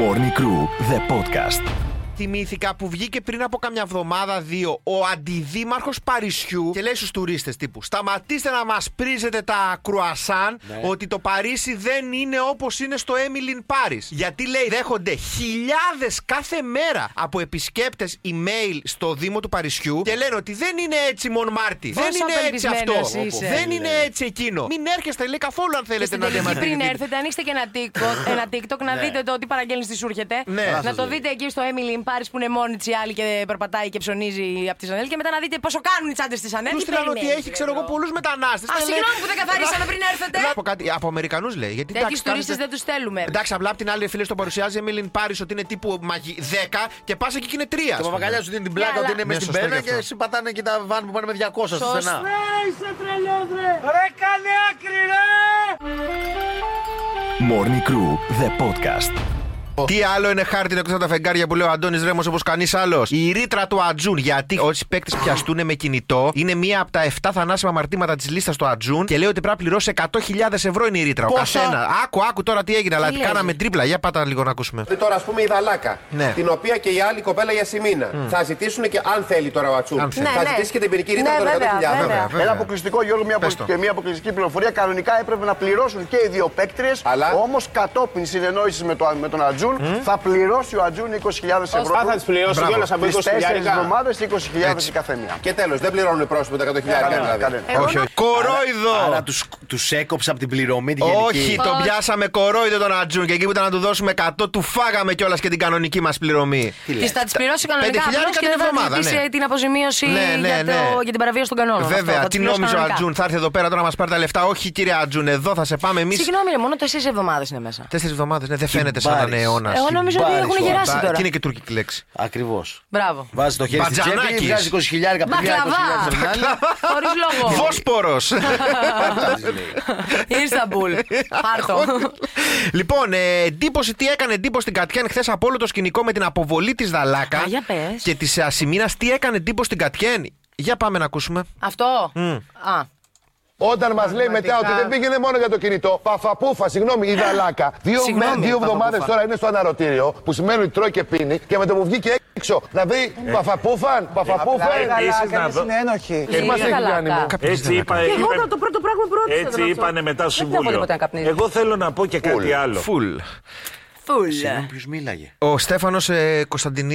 Morning Crew, the podcast. Θυμήθηκα που βγήκε πριν από καμιά εβδομάδα δύο ο αντιδήμαρχος Παρισιού και λέει στους τουρίστες τύπου: Σταματήστε να μας πρίζετε τα κρουασάν ότι το Παρίσι δεν είναι όπως είναι στο Έμιλιν Πάρις. Γιατί λέει δέχονται χιλιάδες κάθε μέρα από επισκέπτες email στο Δήμο του Παρισιού και λένε ότι δεν είναι έτσι Μον Μάρτι. Δεν Πόσο είναι έτσι αυτό. απελπισμένος είσαι. Δεν είναι έτσι εκείνο. Μην έρχεστε λέει καθόλου αν Και θέλετε στην να τελική πριν διαμαρτυρηθείτε. έρθετε, ανοίξτε και ένα TikTok, ένα TikTok να δείτε το τι παραγγέλνεις τι σου έρχεται. Ναι. Να το δείτε εκεί στο Emily in Paris που είναι μόνη της η άλλη και περπατάει και ψωνίζει από τη Σανέλ και μετά να δείτε πόσο κάνουν οι τσάντε της Σανέλ. Τους Τι στείλαν ότι περιμένεις, έχει, ρε, ξέρω εγώ, μπρο. πολλούς μετανάστες. Α, συγγνώμη που δεν καθαρίσαμε πριν έρθετε. Να πω κάτι, από Αμερικανούς λέει. Γιατί Τέτοιους εντάξει, τουρίστες κάνετε- δεν τους θέλουμε. Εντάξει, απλά απ' την άλλη φίλες το παρουσιάζει Emily Πάρη ότι είναι τύπου μαγι... 10 και πας εκεί και είναι 3. Και ο Παπαγκαλιά σου δίνει την πλάκα αλλά- ότι είναι μες Ναι, στην σωστό πένα και και αυτό. εσύ πατάνε και τα βαν που πάνε με 200 στο Σωστό. στενά. Morning Crew, the podcast. Τι άλλο είναι χάρτινο εκτός από τα φεγγάρια που λέει ο Αντώνης Ρέμος όπως κανείς άλλος; Η ρήτρα του Ατζούν. Γιατί όσοι παίκτες πιαστούν με κινητό είναι μία από τα 7 θανάσιμα αμαρτήματα της λίστας του Ατζούν και λέει ότι πρέπει να πληρώσει 100.000 ευρώ είναι η ρήτρα. Ο Πόσα; καθένα. Άκου, άκου τώρα τι έγινε, αλλά Τι κάναμε λέει; τρίπλα. Για πάτα λίγο να ακούσουμε. Τώρα, ας πούμε, η Δαλάκα, Ναι. την οποία και η άλλη κοπέλα για Σιμίνα. Θα ζητήσουν και, αν θέλει τώρα ο Ατσούν, Αν θέλει. θα Ναι, ναι. ζητήσει και την ποινική ρήτρα Ναι, των 100.000. βέβαια, βέβαια. Βέβαια. Ένα αποκλειστικό, Γιώργο, μια, Πες απο- το. και μια αποκλειστική πληροφορία. Κανονικά έπρεπε να πληρώσουν και οι δύο παίκτριες. Αλλά; Όμως κατόπιν συνεννόησης με, το, με τον Ατζούν θα πληρώσει ο Ατζούν 20.000 ευρώ. Α, θα τις πληρώσει Μπράβο. κιόλας από 20 Τις τέσσερις χιλιάρικα. εβδομάδες 20.000 Έτσι. η καθεμία. Και τέλος, δεν πληρώνουν πρόσωπο τα 100.000 Κανένα, δηλαδή. κανένα. Όχι, όχι. Κορόιδο! Άρα τους, τους έκοψε από την πληρωμή την Όχι, γενική. τον πιάσαμε κορόιδο τον Ατζούν και εκεί που ήταν να του δώσουμε 100, του φάγαμε κιόλας και την κανονική μας πληρωμή. Τη θα τη πληρώσει κανονικά Πέντε απλώς χιλιάρικα και την δεν θα εβδομάδα, ζητήσει ναι. την αποζημίωση Ναι, ναι, για, ναι. το, για την παραβίαση των κανόνων. Αυτό, Βέβαια, θα τι της πληρώσει νόμιζε ο κανονικά. Ατζούν, θα έρθει εδώ πέρα τώρα να μας πάρει τα λεφτά. Όχι, κύριε Ατζούν, εδώ θα σε πάμε εμείς. Συγγνώμη, ρε, μόνο τέσσερις εβδομάδες είναι μέσα. Τέσσερις εβδομάδες, ναι, δεν φαίνεται σαν να είναι Μπάρις. Αιώνα. Εγώ νομίζω ότι Μπάρις, έχουν ο γεράσει Και τώρα. είναι και τουρκική λέξη. Ακριβώς. Μπράβο. Βάζει το χέρι στη τσέπη, Μπατζανάκης. βγάζει 20 χιλιάρικα παιδιά, 20 Μπακλαβά. χιλιάρικα την άλλη. Χωρί λόγο. Βόσπορο. Ήρσταμπουλ. Πάρτο. λοιπόν, ε, εντύπωση, τι έκανε εντύπωση στην Κατιέν χθες από όλο το σκηνικό με την αποβολή της Δαλάκα Α, για πες. και της Ασημίνας. Τι έκανε εντύπωση στην Κατιέν; Για πάμε να ακούσουμε. Αυτό. Α. Όταν μας λέει μετά ότι δεν πήγαινε μόνο για το κινητό, παφαπούφα, συγγνώμη, η Δαλάκα. Δύο, Συγγνώμη, με- δύο εβδομάδες παφαπούφα. τώρα είναι στο αναρωτήριο που σημαίνει ότι τρώει και πίνει και με το που βγήκε έξω να βρει παφαπούφαν, παφαπούφαν. Επίσης να δω- ένοχοι. Τι Τι μα έχει Δαλάκα. κάνει μου. Έτσι είπα, Και εγώ είπε- το πρώτο πράγμα που ρώτησα. έτσι τον είπανε μετά στο Δεν έχω Συμβούλιο. τίποτα να καπνίζω. Εγώ θέλω να πω και κάτι άλλο. Φουλ. Φουλ. Ποιο μίλαγε. Ο Στέφανος ε,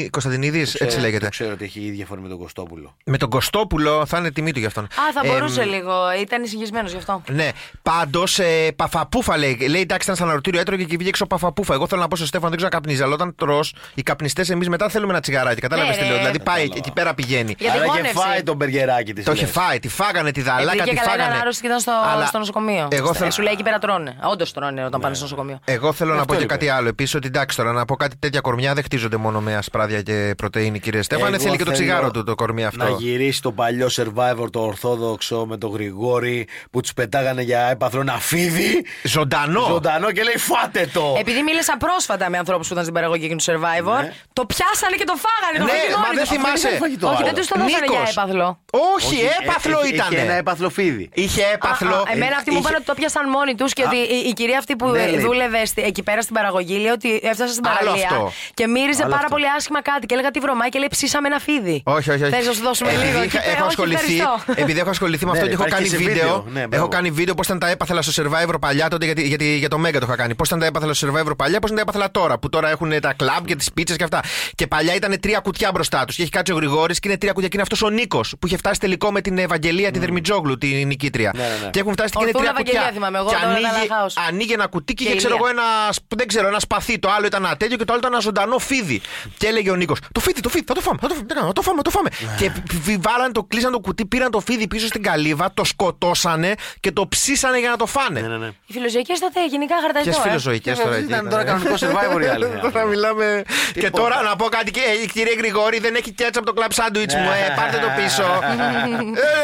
Κωνσταντινίδης, έτσι Ξέρω- λέγεται. το Ξέρω ότι έχει ίδια φωνή με τον Κωστόπουλο. Με τον Κωστόπουλο θα είναι τιμή του γι' αυτόν. Α, θα Ε, μπορούσε λίγο. Ήταν εισηγισμένο γι' αυτό. Ναι, πάντως ε, παφαπούφα λέει. Λέει εντάξει, ήταν στο αναρωτήριο, έτρωγε και βγήκε έξω παφαπούφα. Εγώ θέλω να πω στο Στέφανο, δεν ξέρω αν καπνίζει, αλλά όταν τρώ, οι καπνιστές εμείς μετά θέλουμε ένα τσιγαράκι. Κατάλαβες Ναι, τι λέω. ρε. Δηλαδή πάει εκεί πέρα πηγαίνει. Για τη Άρα είχε γόνευση. φάει τον μπεργκεράκι τη. Το είχε φάει, τη φάγανε, τη δαλάκα, Επειδή τη και καλά ήταν φάγανε. άρρωστη και ήταν στο, Αλλά στο νοσοκομείο. Εγώ θέλω- Σου λέει εκεί πέρα τρώνε. Όντως τρώνε όταν πάνε στο νοσοκομείο. Εγώ θέλω να πω και είπε. κάτι άλλο. Επίσης, ότι εντάξει τώρα να πω κάτι τέτοια κορμιά δεν χτίζονται μόνο με ασπράδια και πρωτενη, κύριε Στέφανε. Εγώ Θέλει και το θέλω τσιγάρο του το κορμί αυτό. Να γυρίσει το παλιό survivor το ορθόδοξο με τον Γρηγόρη που τους πετάγανε για έπαθρο ένα φίδι. Ζωντανό. Ζωντανό και λέει φάτε το. Επειδή μίλησα πρόσφατα με ανθρώπους που ήταν στην παραγωγή και του Survivor, το πιάσανε και το φάγανε. Το Ναι, φάγανε μα μόνοι δεν τους. θυμάσαι. Όχι, δεν τους το δώσανε για Νίκος. έπαθλο. Όχι, έπαθλο Είχε- ήταν. Είχε ένα έπαθλο φίδι. Είχε έπαθλο. Α, α, εμένα αυτοί μου Είχε- είπαν ότι το πιάσαν μόνοι τους και ότι η, η κυρία αυτή που Ναι, ε, λέει. δούλευε στη- εκεί πέρα στην παραγωγή λέει ότι έφτασε στην Άλλο παραλία αυτό. και μύριζε Άλλο πάρα αυτό. πολύ άσχημα κάτι. Και έλεγα τι βρωμάει και λέει ψήσαμε ένα φίδι. Όχι, όχι, όχι. Θες να σου δώσουμε Επειδή λίγο. είχα- Και είπε, έχω «Όχι, ασχοληθεί, ευχαριστώ». επειδή έχω ασχοληθεί με Ναι, αυτό ρε, και έχω κάνει υπάρχει και βίντεο. βίντεο. Ναι, μπράβο. έχω κάνει βίντεο πώς ήταν τα έπαθλα στο survivor παλιά τότε γιατί, γιατί για το Μέγκα το είχα κάνει. Πώς ήταν τα έπαθλα στο survivor παλιά, πώς είναι τα έπαθλα τώρα. Που τώρα έχουν τα κλαμπ και τις πίτσες και αυτά. Και παλιά ήταν τρία κουτιά μπροστά τους. Και έχει κάτσει ο Γρηγόρης και είναι τρία κουτιά. Και είναι αυτός ο Νίκος που είχε φτάσει τελικό με την Ευαγγελία τη Δερμιτζόγλου, την νικήτρια. Ναι, ναι, ναι. Και έχουν φτάσει και είναι Ορθούλα τρία κουτιά. Ευαγγελία θυμάμαι, εγώ και τώρα ανοίγει, έκανα χάος. ανοίγει ένα κουτί και Και είχε ξέρω ηλία. εγώ ένα, σπ- δεν ξέρω, ένα σπαθί. Το άλλο ήταν ένα τέτοιο και το άλλο ήταν ένα ζωντανό φίδι. Και έλεγε ο Νίκος: Το φίδι, το φίδι, θα το φάμε, θα το φάμε, τι να κάνω, το φάμε, το φάμε. Ναι. Και π- π- βάλαν το, κλείσαν το κουτί, πήραν το φίδι πίσω στην καλύβα, το σκοτώσανε και το ψήσανε για να το φάνε. Ναι, ναι, ναι. Οι φιλοζωικές τότε γενικά Ποιες χαρταϊτό. ε. φιλοζωικές τώρα εκεί. Ήταν ήταν, τώρα ε; κανονικό survivor οι άλλοι. Τώρα μιλάμε. Και Τίποτα. τώρα να πω κάτι, και, ε, κύριε Γρηγόρη, δεν έχει κέτσα από το κλαμπ σάντουιτ μου. Ε, πάρτε το πίσω. ε,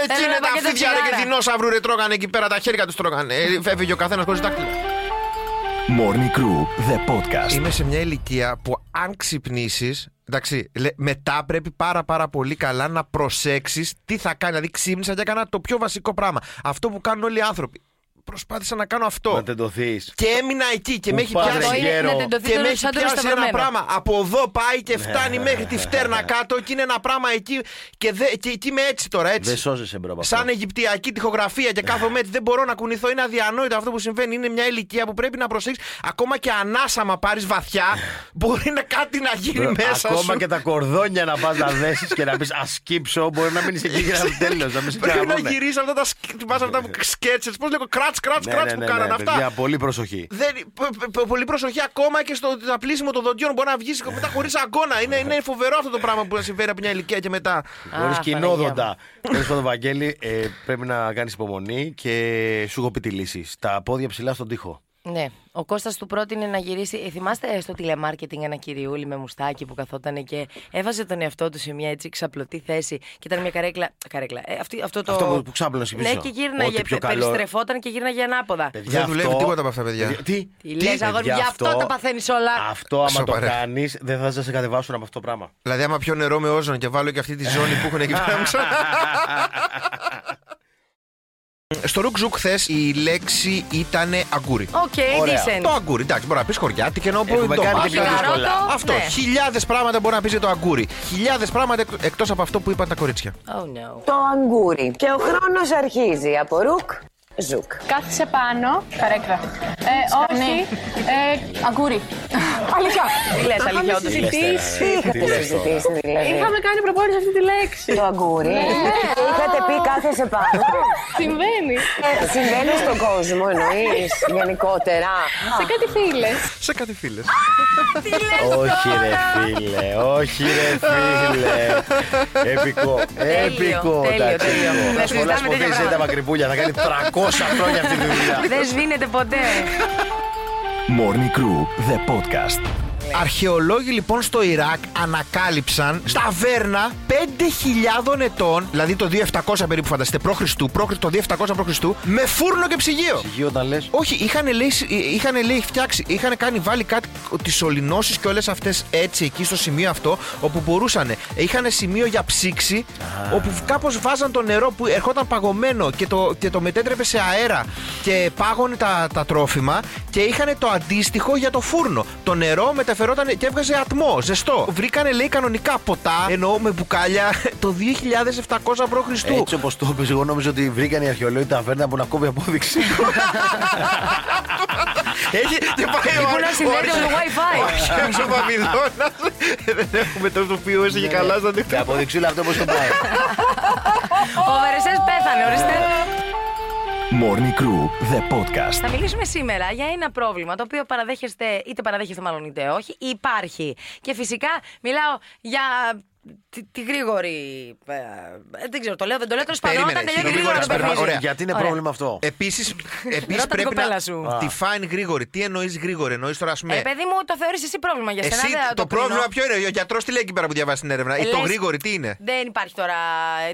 εκεί είναι ένα τα πακέτο φίδια ρε, και τσιγάρα. δεινόσαυρου ρε τρώγανε εκεί πέρα, τα χέρια τους τρώγανε. Ε, Φεύγει ο καθένας χωρίς δάκτυλο. Morning Crew, the podcast. Είμαι σε μια ηλικία που αν ξυπνήσεις. Εντάξει, λέ- μετά πρέπει πάρα πάρα πολύ καλά να προσέξεις τι θα κάνεις. Δηλαδή ξύπνησα και έκανα το πιο βασικό πράγμα. Αυτό που κάνουν όλοι οι άνθρωποι. Προσπάθησα να κάνω αυτό. Να τεντωθείς. Και έμεινα εκεί και Πού με έχει πας, πιάσει. ρε γέρο; Να τεντωθείς Και το με έχει σαν το πιάσει ένα εσταυρωμένο. πράγμα. Από εδώ πάει και φτάνει Ναι. μέχρι τη φτέρνα κάτω και είναι ένα πράγμα εκεί. Και, δε, και εκεί είμαι έτσι τώρα, έτσι. Δεν σώζεσαι bro από αυτό. Σαν Αιγυπτιακή τοιχογραφία και κάθομαι έτσι. Δεν μπορώ να κουνηθώ. Είναι αδιανόητο αυτό που συμβαίνει. Είναι μια ηλικία που πρέπει να προσέξεις. Ακόμα και ανάσα άμα πάρεις βαθιά, μπορεί να κάτι να γίνει Μπρο, μέσα Ακόμα σου. και τα κορδόνια να πας να δέσεις και να πεις Α σκύψω, μπορεί να μείνει εκεί και να τέλο. Να μην σε Πρέπει να καραβούνε. γυρίσει αυτά τα, σκ- πας αυτά που σκέτσες. Πώς λέγω, κράτ, κράτ, Ναι, κράτ ναι, που ναι, κάνανε ναι, αυτά. παιδιά, πολύ προσοχή. Δεν, π- π- π- πολύ προσοχή ακόμα και στο πλήσιμο των δοντιών. Μπορεί να βγεις μετά χωρίς αγκώνα. Είναι, είναι φοβερό αυτό το πράγμα που συμβαίνει από μια ηλικία και μετά. Χωρίς κοινόδοντα. Τέλος πάντων, Βαγγέλη, ε, πρέπει να κάνεις υπομονή και σου έχω πει τη λύση. Τα πόδια ψηλά στον τοίχο. Ναι. Ο Κώστας του πρότεινε να γυρίσει. Ε, θυμάστε στο τηλεμάρκετινγκ ένα κυριούλι με μουστάκι που καθόταν και έβαζε τον εαυτό του σε μια έτσι ξαπλωτή θέση και ήταν μια καρέκλα. καρέκλα ε, αυτή, αυτό το... Αυτό που- που ξάπλωνε πίσω. Ναι, και γύρναγε. Ό,τι πιο καλό. Περιστρεφόταν και γύρναγε ανάποδα. Παιδιά, Δεν δουλεύει αυτό- τίποτα από αυτά, παιδιά. Παιδιά, Τι, Τι λες, αγόρι μου, γι' αυτό τα παθαίνεις όλα. Αυτό, άμα το Σοβαρά. κάνεις, δεν θα σε κατεβάσουν από αυτό το πράγμα. Δηλαδή, άμα πιω νερό με όζον και βάλω και αυτή τη ζώνη που έχουν εκεί πέρα. Στο Ρουκ Ζουκ χθες η λέξη ήταν αγκούρι. Οκ, Ωραία. decent. Το αγκούρι, εντάξει, μπορεί να πεις χωριάτικη και ενώ Έχουμε κάνει και πιο δύσκολα. δύσκολα. Αυτό. Ναι. Χιλιάδες πράγματα μπορεί να πεις για το αγκούρι. Χιλιάδες πράγματα εκτός από αυτό που είπαν τα κορίτσια. Oh no. Το αγκούρι. Και ο χρόνος αρχίζει από Ρουκ Ζουκ. Κάθισε πάνω. Καρέκλα. Ε, όχι. Ε, αγκούρι. Αλήθεια. Τι λες, αλήθεια, όντως. Τι είχατε συζητήσει δηλαδή. Είχαμε κάνει προπόνηση αυτή τη λέξη. Το αγκούρι. Και είχατε πει κάθεσαι πάνω. Συμβαίνει. Ε, Συμβαίνει στον κόσμο εννοείς γενικότερα. Σε κάτι φίλες. Σε κάτι φίλες. όχι ρε φίλε, όχι ρε φίλε. Επικό, επικό. τέλειο, εντάξει, τέλειο. επικό. Δεν Θα συζητάμε σχολιάσουμε τέτοια τα πράγματα. μακρυπούλια, θα κάνει 300 χρόνια αυτή τη δουλειά. Δεν σβήνεται ποτέ. Morning Crew, the podcast. Αρχαιολόγοι λοιπόν στο Ιράκ ανακάλυψαν σταβέρνα 5.000 ετών, δηλαδή το 2700 περίπου φανταστείτε, π.Χ. π.Χ. το 2700 π.Χ. με φούρνο και ψυγείο. Ψυγείο όταν λες. Όχι, είχαν λέει, είχαν λέει φτιάξει, είχαν κάνει βάλει κάτι τις σωληνώσει και όλες αυτές έτσι εκεί στο σημείο αυτό, όπου μπορούσαν. Είχαν σημείο για ψήξη, όπου κάπως βάζαν το νερό που ερχόταν παγωμένο και το, και το μετέτρεπε σε αέρα και πάγωνε τα, τα τρόφιμα και είχαν το αντίστοιχο για το φούρνο. Το νερό μεταφερόταν και έβγαζε ατμό, ζεστό. Βρήκανε λέει κανονικά ποτά, εννοώ με μπουκάλια, το 2700 π.Χ. Έτσι όπω το είπες, εγώ νόμιζα ότι βρήκαν οι αρχαιολόγοι ταβέρνα που να κόβει απόδειξη. Έχει και πάει Που να συνδέεται με το Wi-Fi. Όχι, ο Βαβυλώνα. Δεν έχουμε το οποίο έχει καλά στα Και δίκτυα. αποδειξούλα αυτό πώ το πάει. Ο Βερεσές πέθανε, ορίστε. Morning Crew, the podcast. Θα μιλήσουμε σήμερα για ένα πρόβλημα το οποίο παραδέχεστε, είτε παραδέχεστε μάλλον είτε όχι, υπάρχει. Και φυσικά μιλάω για τη, τη γρήγορη. ε, ε, δεν ξέρω, το λέω, δεν το λέω. Τέλος πάντων, Περίμενε, όταν τελειώνει συγγνώμη, γρήγορα το Σπέρμα, παιχνίδι. ωραία. Γιατί είναι Ωραία. πρόβλημα αυτό; Επίσης, επίσης Ρώτα την πρέπει κοπέλα να σου. τη φάει γρήγορη. Τι εννοείς γρήγορη, εννοείς τώρα, ας πούμε. Ε, παιδί μου, το θεωρείς εσύ πρόβλημα για σένα. Εσύ δεν θα το κρίνω. πρόβλημα ποιο είναι, ο γιατρός τι λέει εκεί πέρα που διαβάζει την έρευνα; Ε, Ή το λες- γρήγορη τι είναι; Δεν υπάρχει τώρα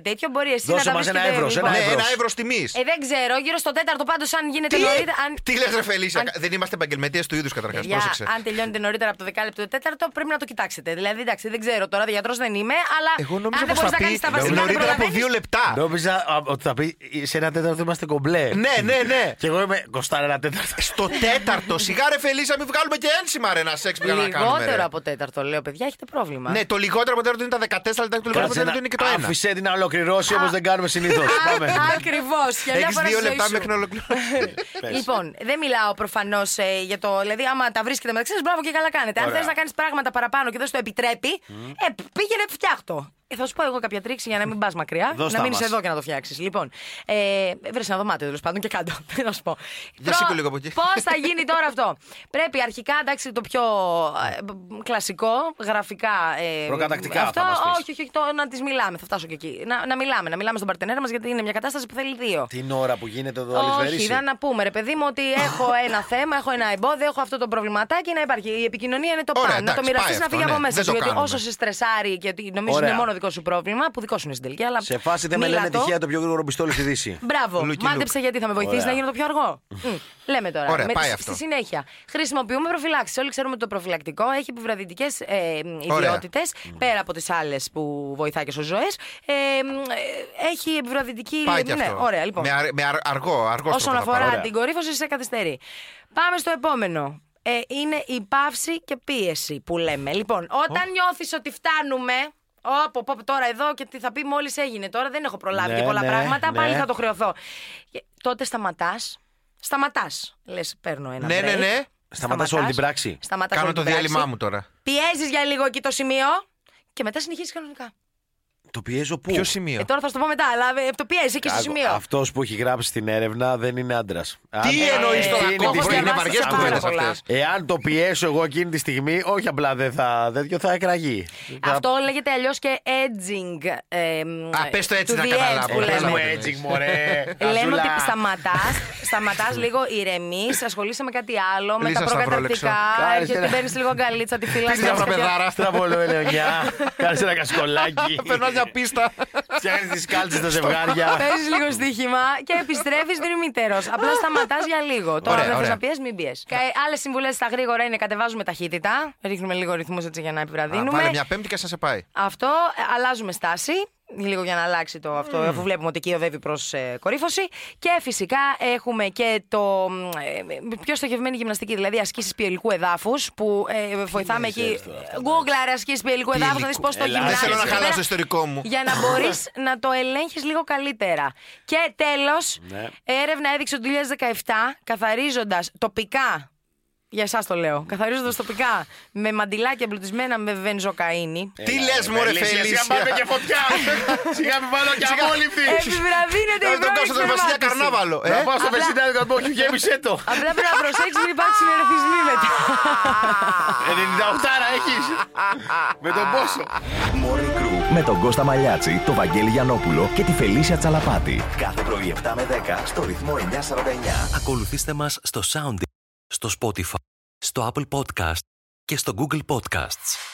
τέτοιο. Μπορεί εσύ Δώσε να τα μας βρεις ένα και δεν- εύρος, λοιπόν. ένα Ναι, εύρος. ένα εύρος τιμής. Ε, δεν ξέρω, γύρω στο τέταρτο πάντως, αν γίνεται νωρίτερα. Αν... Τι λες, ρε Φελίσια, αν- δεν είμαστε επαγγελματίες του είδους καταρχάς. Παιδιά, Πρόσεξε. αν τελειώνετε νωρίτερα από το δεκάλεπτο το τέταρτο, πρέπει να το κοιτάξετε. Δηλαδή, εντάξει, δεν ξέρω τώρα, γιατρός δεν είμαι, αλλά Εγώ νόμιζα αν δεν πως μπορείς θα να κάνεις πει τα βασικά. δεν νωρίτερα από προλαβαίνεις. δύο λεπτά. Νόμιζα α, ότι θα πει σε ένα τέταρτο είμαστε κομπλέ. Ναι, ναι, ναι. Και εγώ είμαι κοστάρα ένα τέταρτο. Στο τέταρτο, σιγά ρε Φελίσια, μην βγάλουμε και ένσημα ρε ένα σεξ που να κάνουμε. Λιγότερο ρε. από τέταρτο, λέω, παιδιά, έχετε πρόβλημα. Ναι, το λιγότερο από τέταρτο είναι τα 14 λεπτά και το λιγότερο από Κάτσε τέταρτο να είναι και το 1. άφησε την να ολοκληρώσει όπως δεν κάνουμε συνήθως. Πάμε. Ακριβώς. Για μια Έχεις φορά δύο στη ζωή λεπτά σου. μέχρι να ολοκληρώσεις. Λοιπόν, δεν μιλάω προφανώς για το. Δηλαδή, άμα τα βρίσκετε μεταξύ σας, μπράβο και καλά κάνετε. Αν Ωραία. θες να κάνεις πράγματα παραπάνω και δεν στο επιτρέπει, ε, πήγαινε φτιάχτο. Ε, θα σου πω εγώ κάποια τρίξη για να μην πας μακριά. Δώσ' να τα μείνεις μας. εδώ και να το φτιάξεις. Λοιπόν, ε, βρες ένα δωμάτιο τέλος πάντων και κάτω. Τι να σου πω. Για σήκω λίγο από εκεί. Πώς θα γίνει τώρα αυτό; Πρέπει αρχικά, εντάξει, το πιο ε, κλασικό, γραφικά. Ε, Προκατακτικά αυτό, θα μας πεις. όχι, όχι, όχι, το, να τις μιλάμε. Θα φτάσω και εκεί. Να, να μιλάμε, να μιλάμε στον παρτενέρα μας γιατί είναι μια κατάσταση που θέλει δύο. Την ώρα που γίνεται το Όχι, αλυσβερίσι. δεν να πούμε ρε παιδί μου ότι έχω ένα θέμα, έχω ένα εμπόδιο, έχω αυτό το προβληματάκι να υπάρχει. Η επικοινωνία είναι το Ωραία, πάνω. Να το εντάξει, μοιραστείς πάει να αυτό, φύγει ναι. από μέσα Δεν σου. το Γιατί κάνουμε. όσο σε στρεσάρει και ότι νομίζεις Ωραία. είναι μόνο δικό σου πρόβλημα, που δικό σου είναι στην τελική. Αλλά Σε φάση δεν με μίλα λένε το. τυχαία το πιο γρήγορο πιστόλι στη Δύση. Μπράβο, Λουκι μάντεψε λουκ. γιατί θα με βοηθήσει Ωραία. να γίνω το πιο αργό. Μμ. Λέμε τώρα. Ωραία, με- πάει στη- αυτό. Στη συνέχεια. Χρησιμοποιούμε προφυλάξεις. Όλοι ξέρουμε ότι το προφυλακτικό έχει επιβραδυτικές ε, ιδιότητες, πέρα από τις άλλες που βοηθάει και στις ζωές. Ε, μ, ε, έχει επιβραδυτική. Πάει και ναι, αυτό. ωραία, λοιπόν. Με, αρ- με αρ- αργό, αργός Όσον τρόπο θα αφορά πάρω. την κορύφωση, σε καθυστερεί. Πάμε στο επόμενο. Ε, είναι η παύση και πίεση που λέμε. Λοιπόν, όταν νιώθεις ότι φτάνουμε. Όπω πω, τώρα εδώ και τι θα πει μόλις έγινε. Τώρα δεν έχω προλάβει Ναι, και πολλά ναι, πράγματα. ναι. Πάλι θα το χρεωθώ. Και τότε σταματάς. Σταματάς. Λες, παίρνω ένα. Ναι, ναι, break. ναι. Σταματάς όλη την πράξη. Σταματάς Κάνω όλη το την πράξη. διάλειμμά μου τώρα. Πιέζεις για λίγο εκεί το σημείο και μετά συνεχίζεις κανονικά. Το πιέζω πού; Ποιο σημείο; Ε, τώρα θα σου το πω μετά, αλλά ε, το πιέζει εκεί στο σημείο. Αυτός που έχει γράψει την έρευνα δεν είναι άντρας. Τι εννοείς τώρα, είναι ακόμα δυστυχώς. είναι βαριέ Πάρα κουβέντε πολλά. αυτέ. Εάν το πιέσω εγώ εκείνη τη στιγμή, όχι απλά δεν θα, τέτοιο, θα εκραγεί. Αυτό λέγεται αλλιώς και edging. Ε, Α, πες το έτσι to να the edge καταλάβω. που Πες λέμε. μου έτσι, μωρέ. Λέμε Αζούλα. ότι σταματάς, σταματάς λίγο, ηρεμείς, ασχολείσαι με κάτι άλλο, με Λύσα τα σταυρόλεξο. προκαταρκτικά. Κάνε Έρχεται, ένα- παίρνει λίγο αγκαλίτσα, τη φύλλα Πεις διάφορα παιδάρα. Στραβολό ελαιονιά. Κάνει ένα κασκολάκι. Περνά μια πίστα. Φτιάχνεις τις κάλτσες στα ζευγάρια. Παίζεις λίγο στοίχημα και επιστρέφεις δρυμύτερο. Απλά σταματάς για λίγο. Τώρα Ωραία, δεν θες ωραία. να πιέσεις, μην πιέσει. Άλλες συμβουλές στα γρήγορα είναι κατεβάζουμε ταχύτητα. Ρίχνουμε λίγο ρυθμούς έτσι για να Α, επιβραδύνουμε. Βάλε μια πέμπτη και σα σε πάει. Αυτό, ε, αλλάζουμε στάση. Λίγο για να αλλάξει το αυτό, αφού βλέπουμε ότι εκεί οδεύει προς κορύφωση. Και φυσικά έχουμε και το ε, πιο στοχευμένη γυμναστική, δηλαδή ασκήσεις πιελικού εδάφους, που ε, βοηθάμε εκεί. Google ασκήσεις πιελικού εδάφου, να δεις πώς το Έλα, γυμνάζεις. Δεν θέλω να εκεί χαλάσω πέρα, το ιστορικό μου. Για να μπορείς να το ελέγχεις λίγο καλύτερα. Και τέλος, Ναι. έρευνα έδειξε το 2017, καθαρίζοντας τοπικά. Για εσάς το λέω. Καθαρίζοντας τοπικά με μαντιλάκια εμπλουτισμένα με βενζοκαίνη. Τι λες, Μωρέ Σιγά Φελίσια. πάμε και φωτιά. Σιγά μην βάλω και αμόλυφη. Επιβραδύνεται η Θα τον πρώην κάνω στον Βασιλιά θερμάτιση. Καρνάβαλο. ε; Να πάω στο Απλά- Βεσινάδικο να πω και γέμισε το. Απλά πρέπει να προσέξεις μην υπάρξει συνεργασμοί μετά. 98 έχεις. Με τον πόσο. Morning Crew με τον Κώστα Μαλιάτσι, τον Βαγγέλη Γιανόπουλο και τη Φελίσια Τσαλαπάτη. Κάθε πρωί 7 με 10 στο ρυθμό 949. Ακολουθήστε μας στο Sound, στο Spotify, στο Apple Podcast και στο Google Podcasts.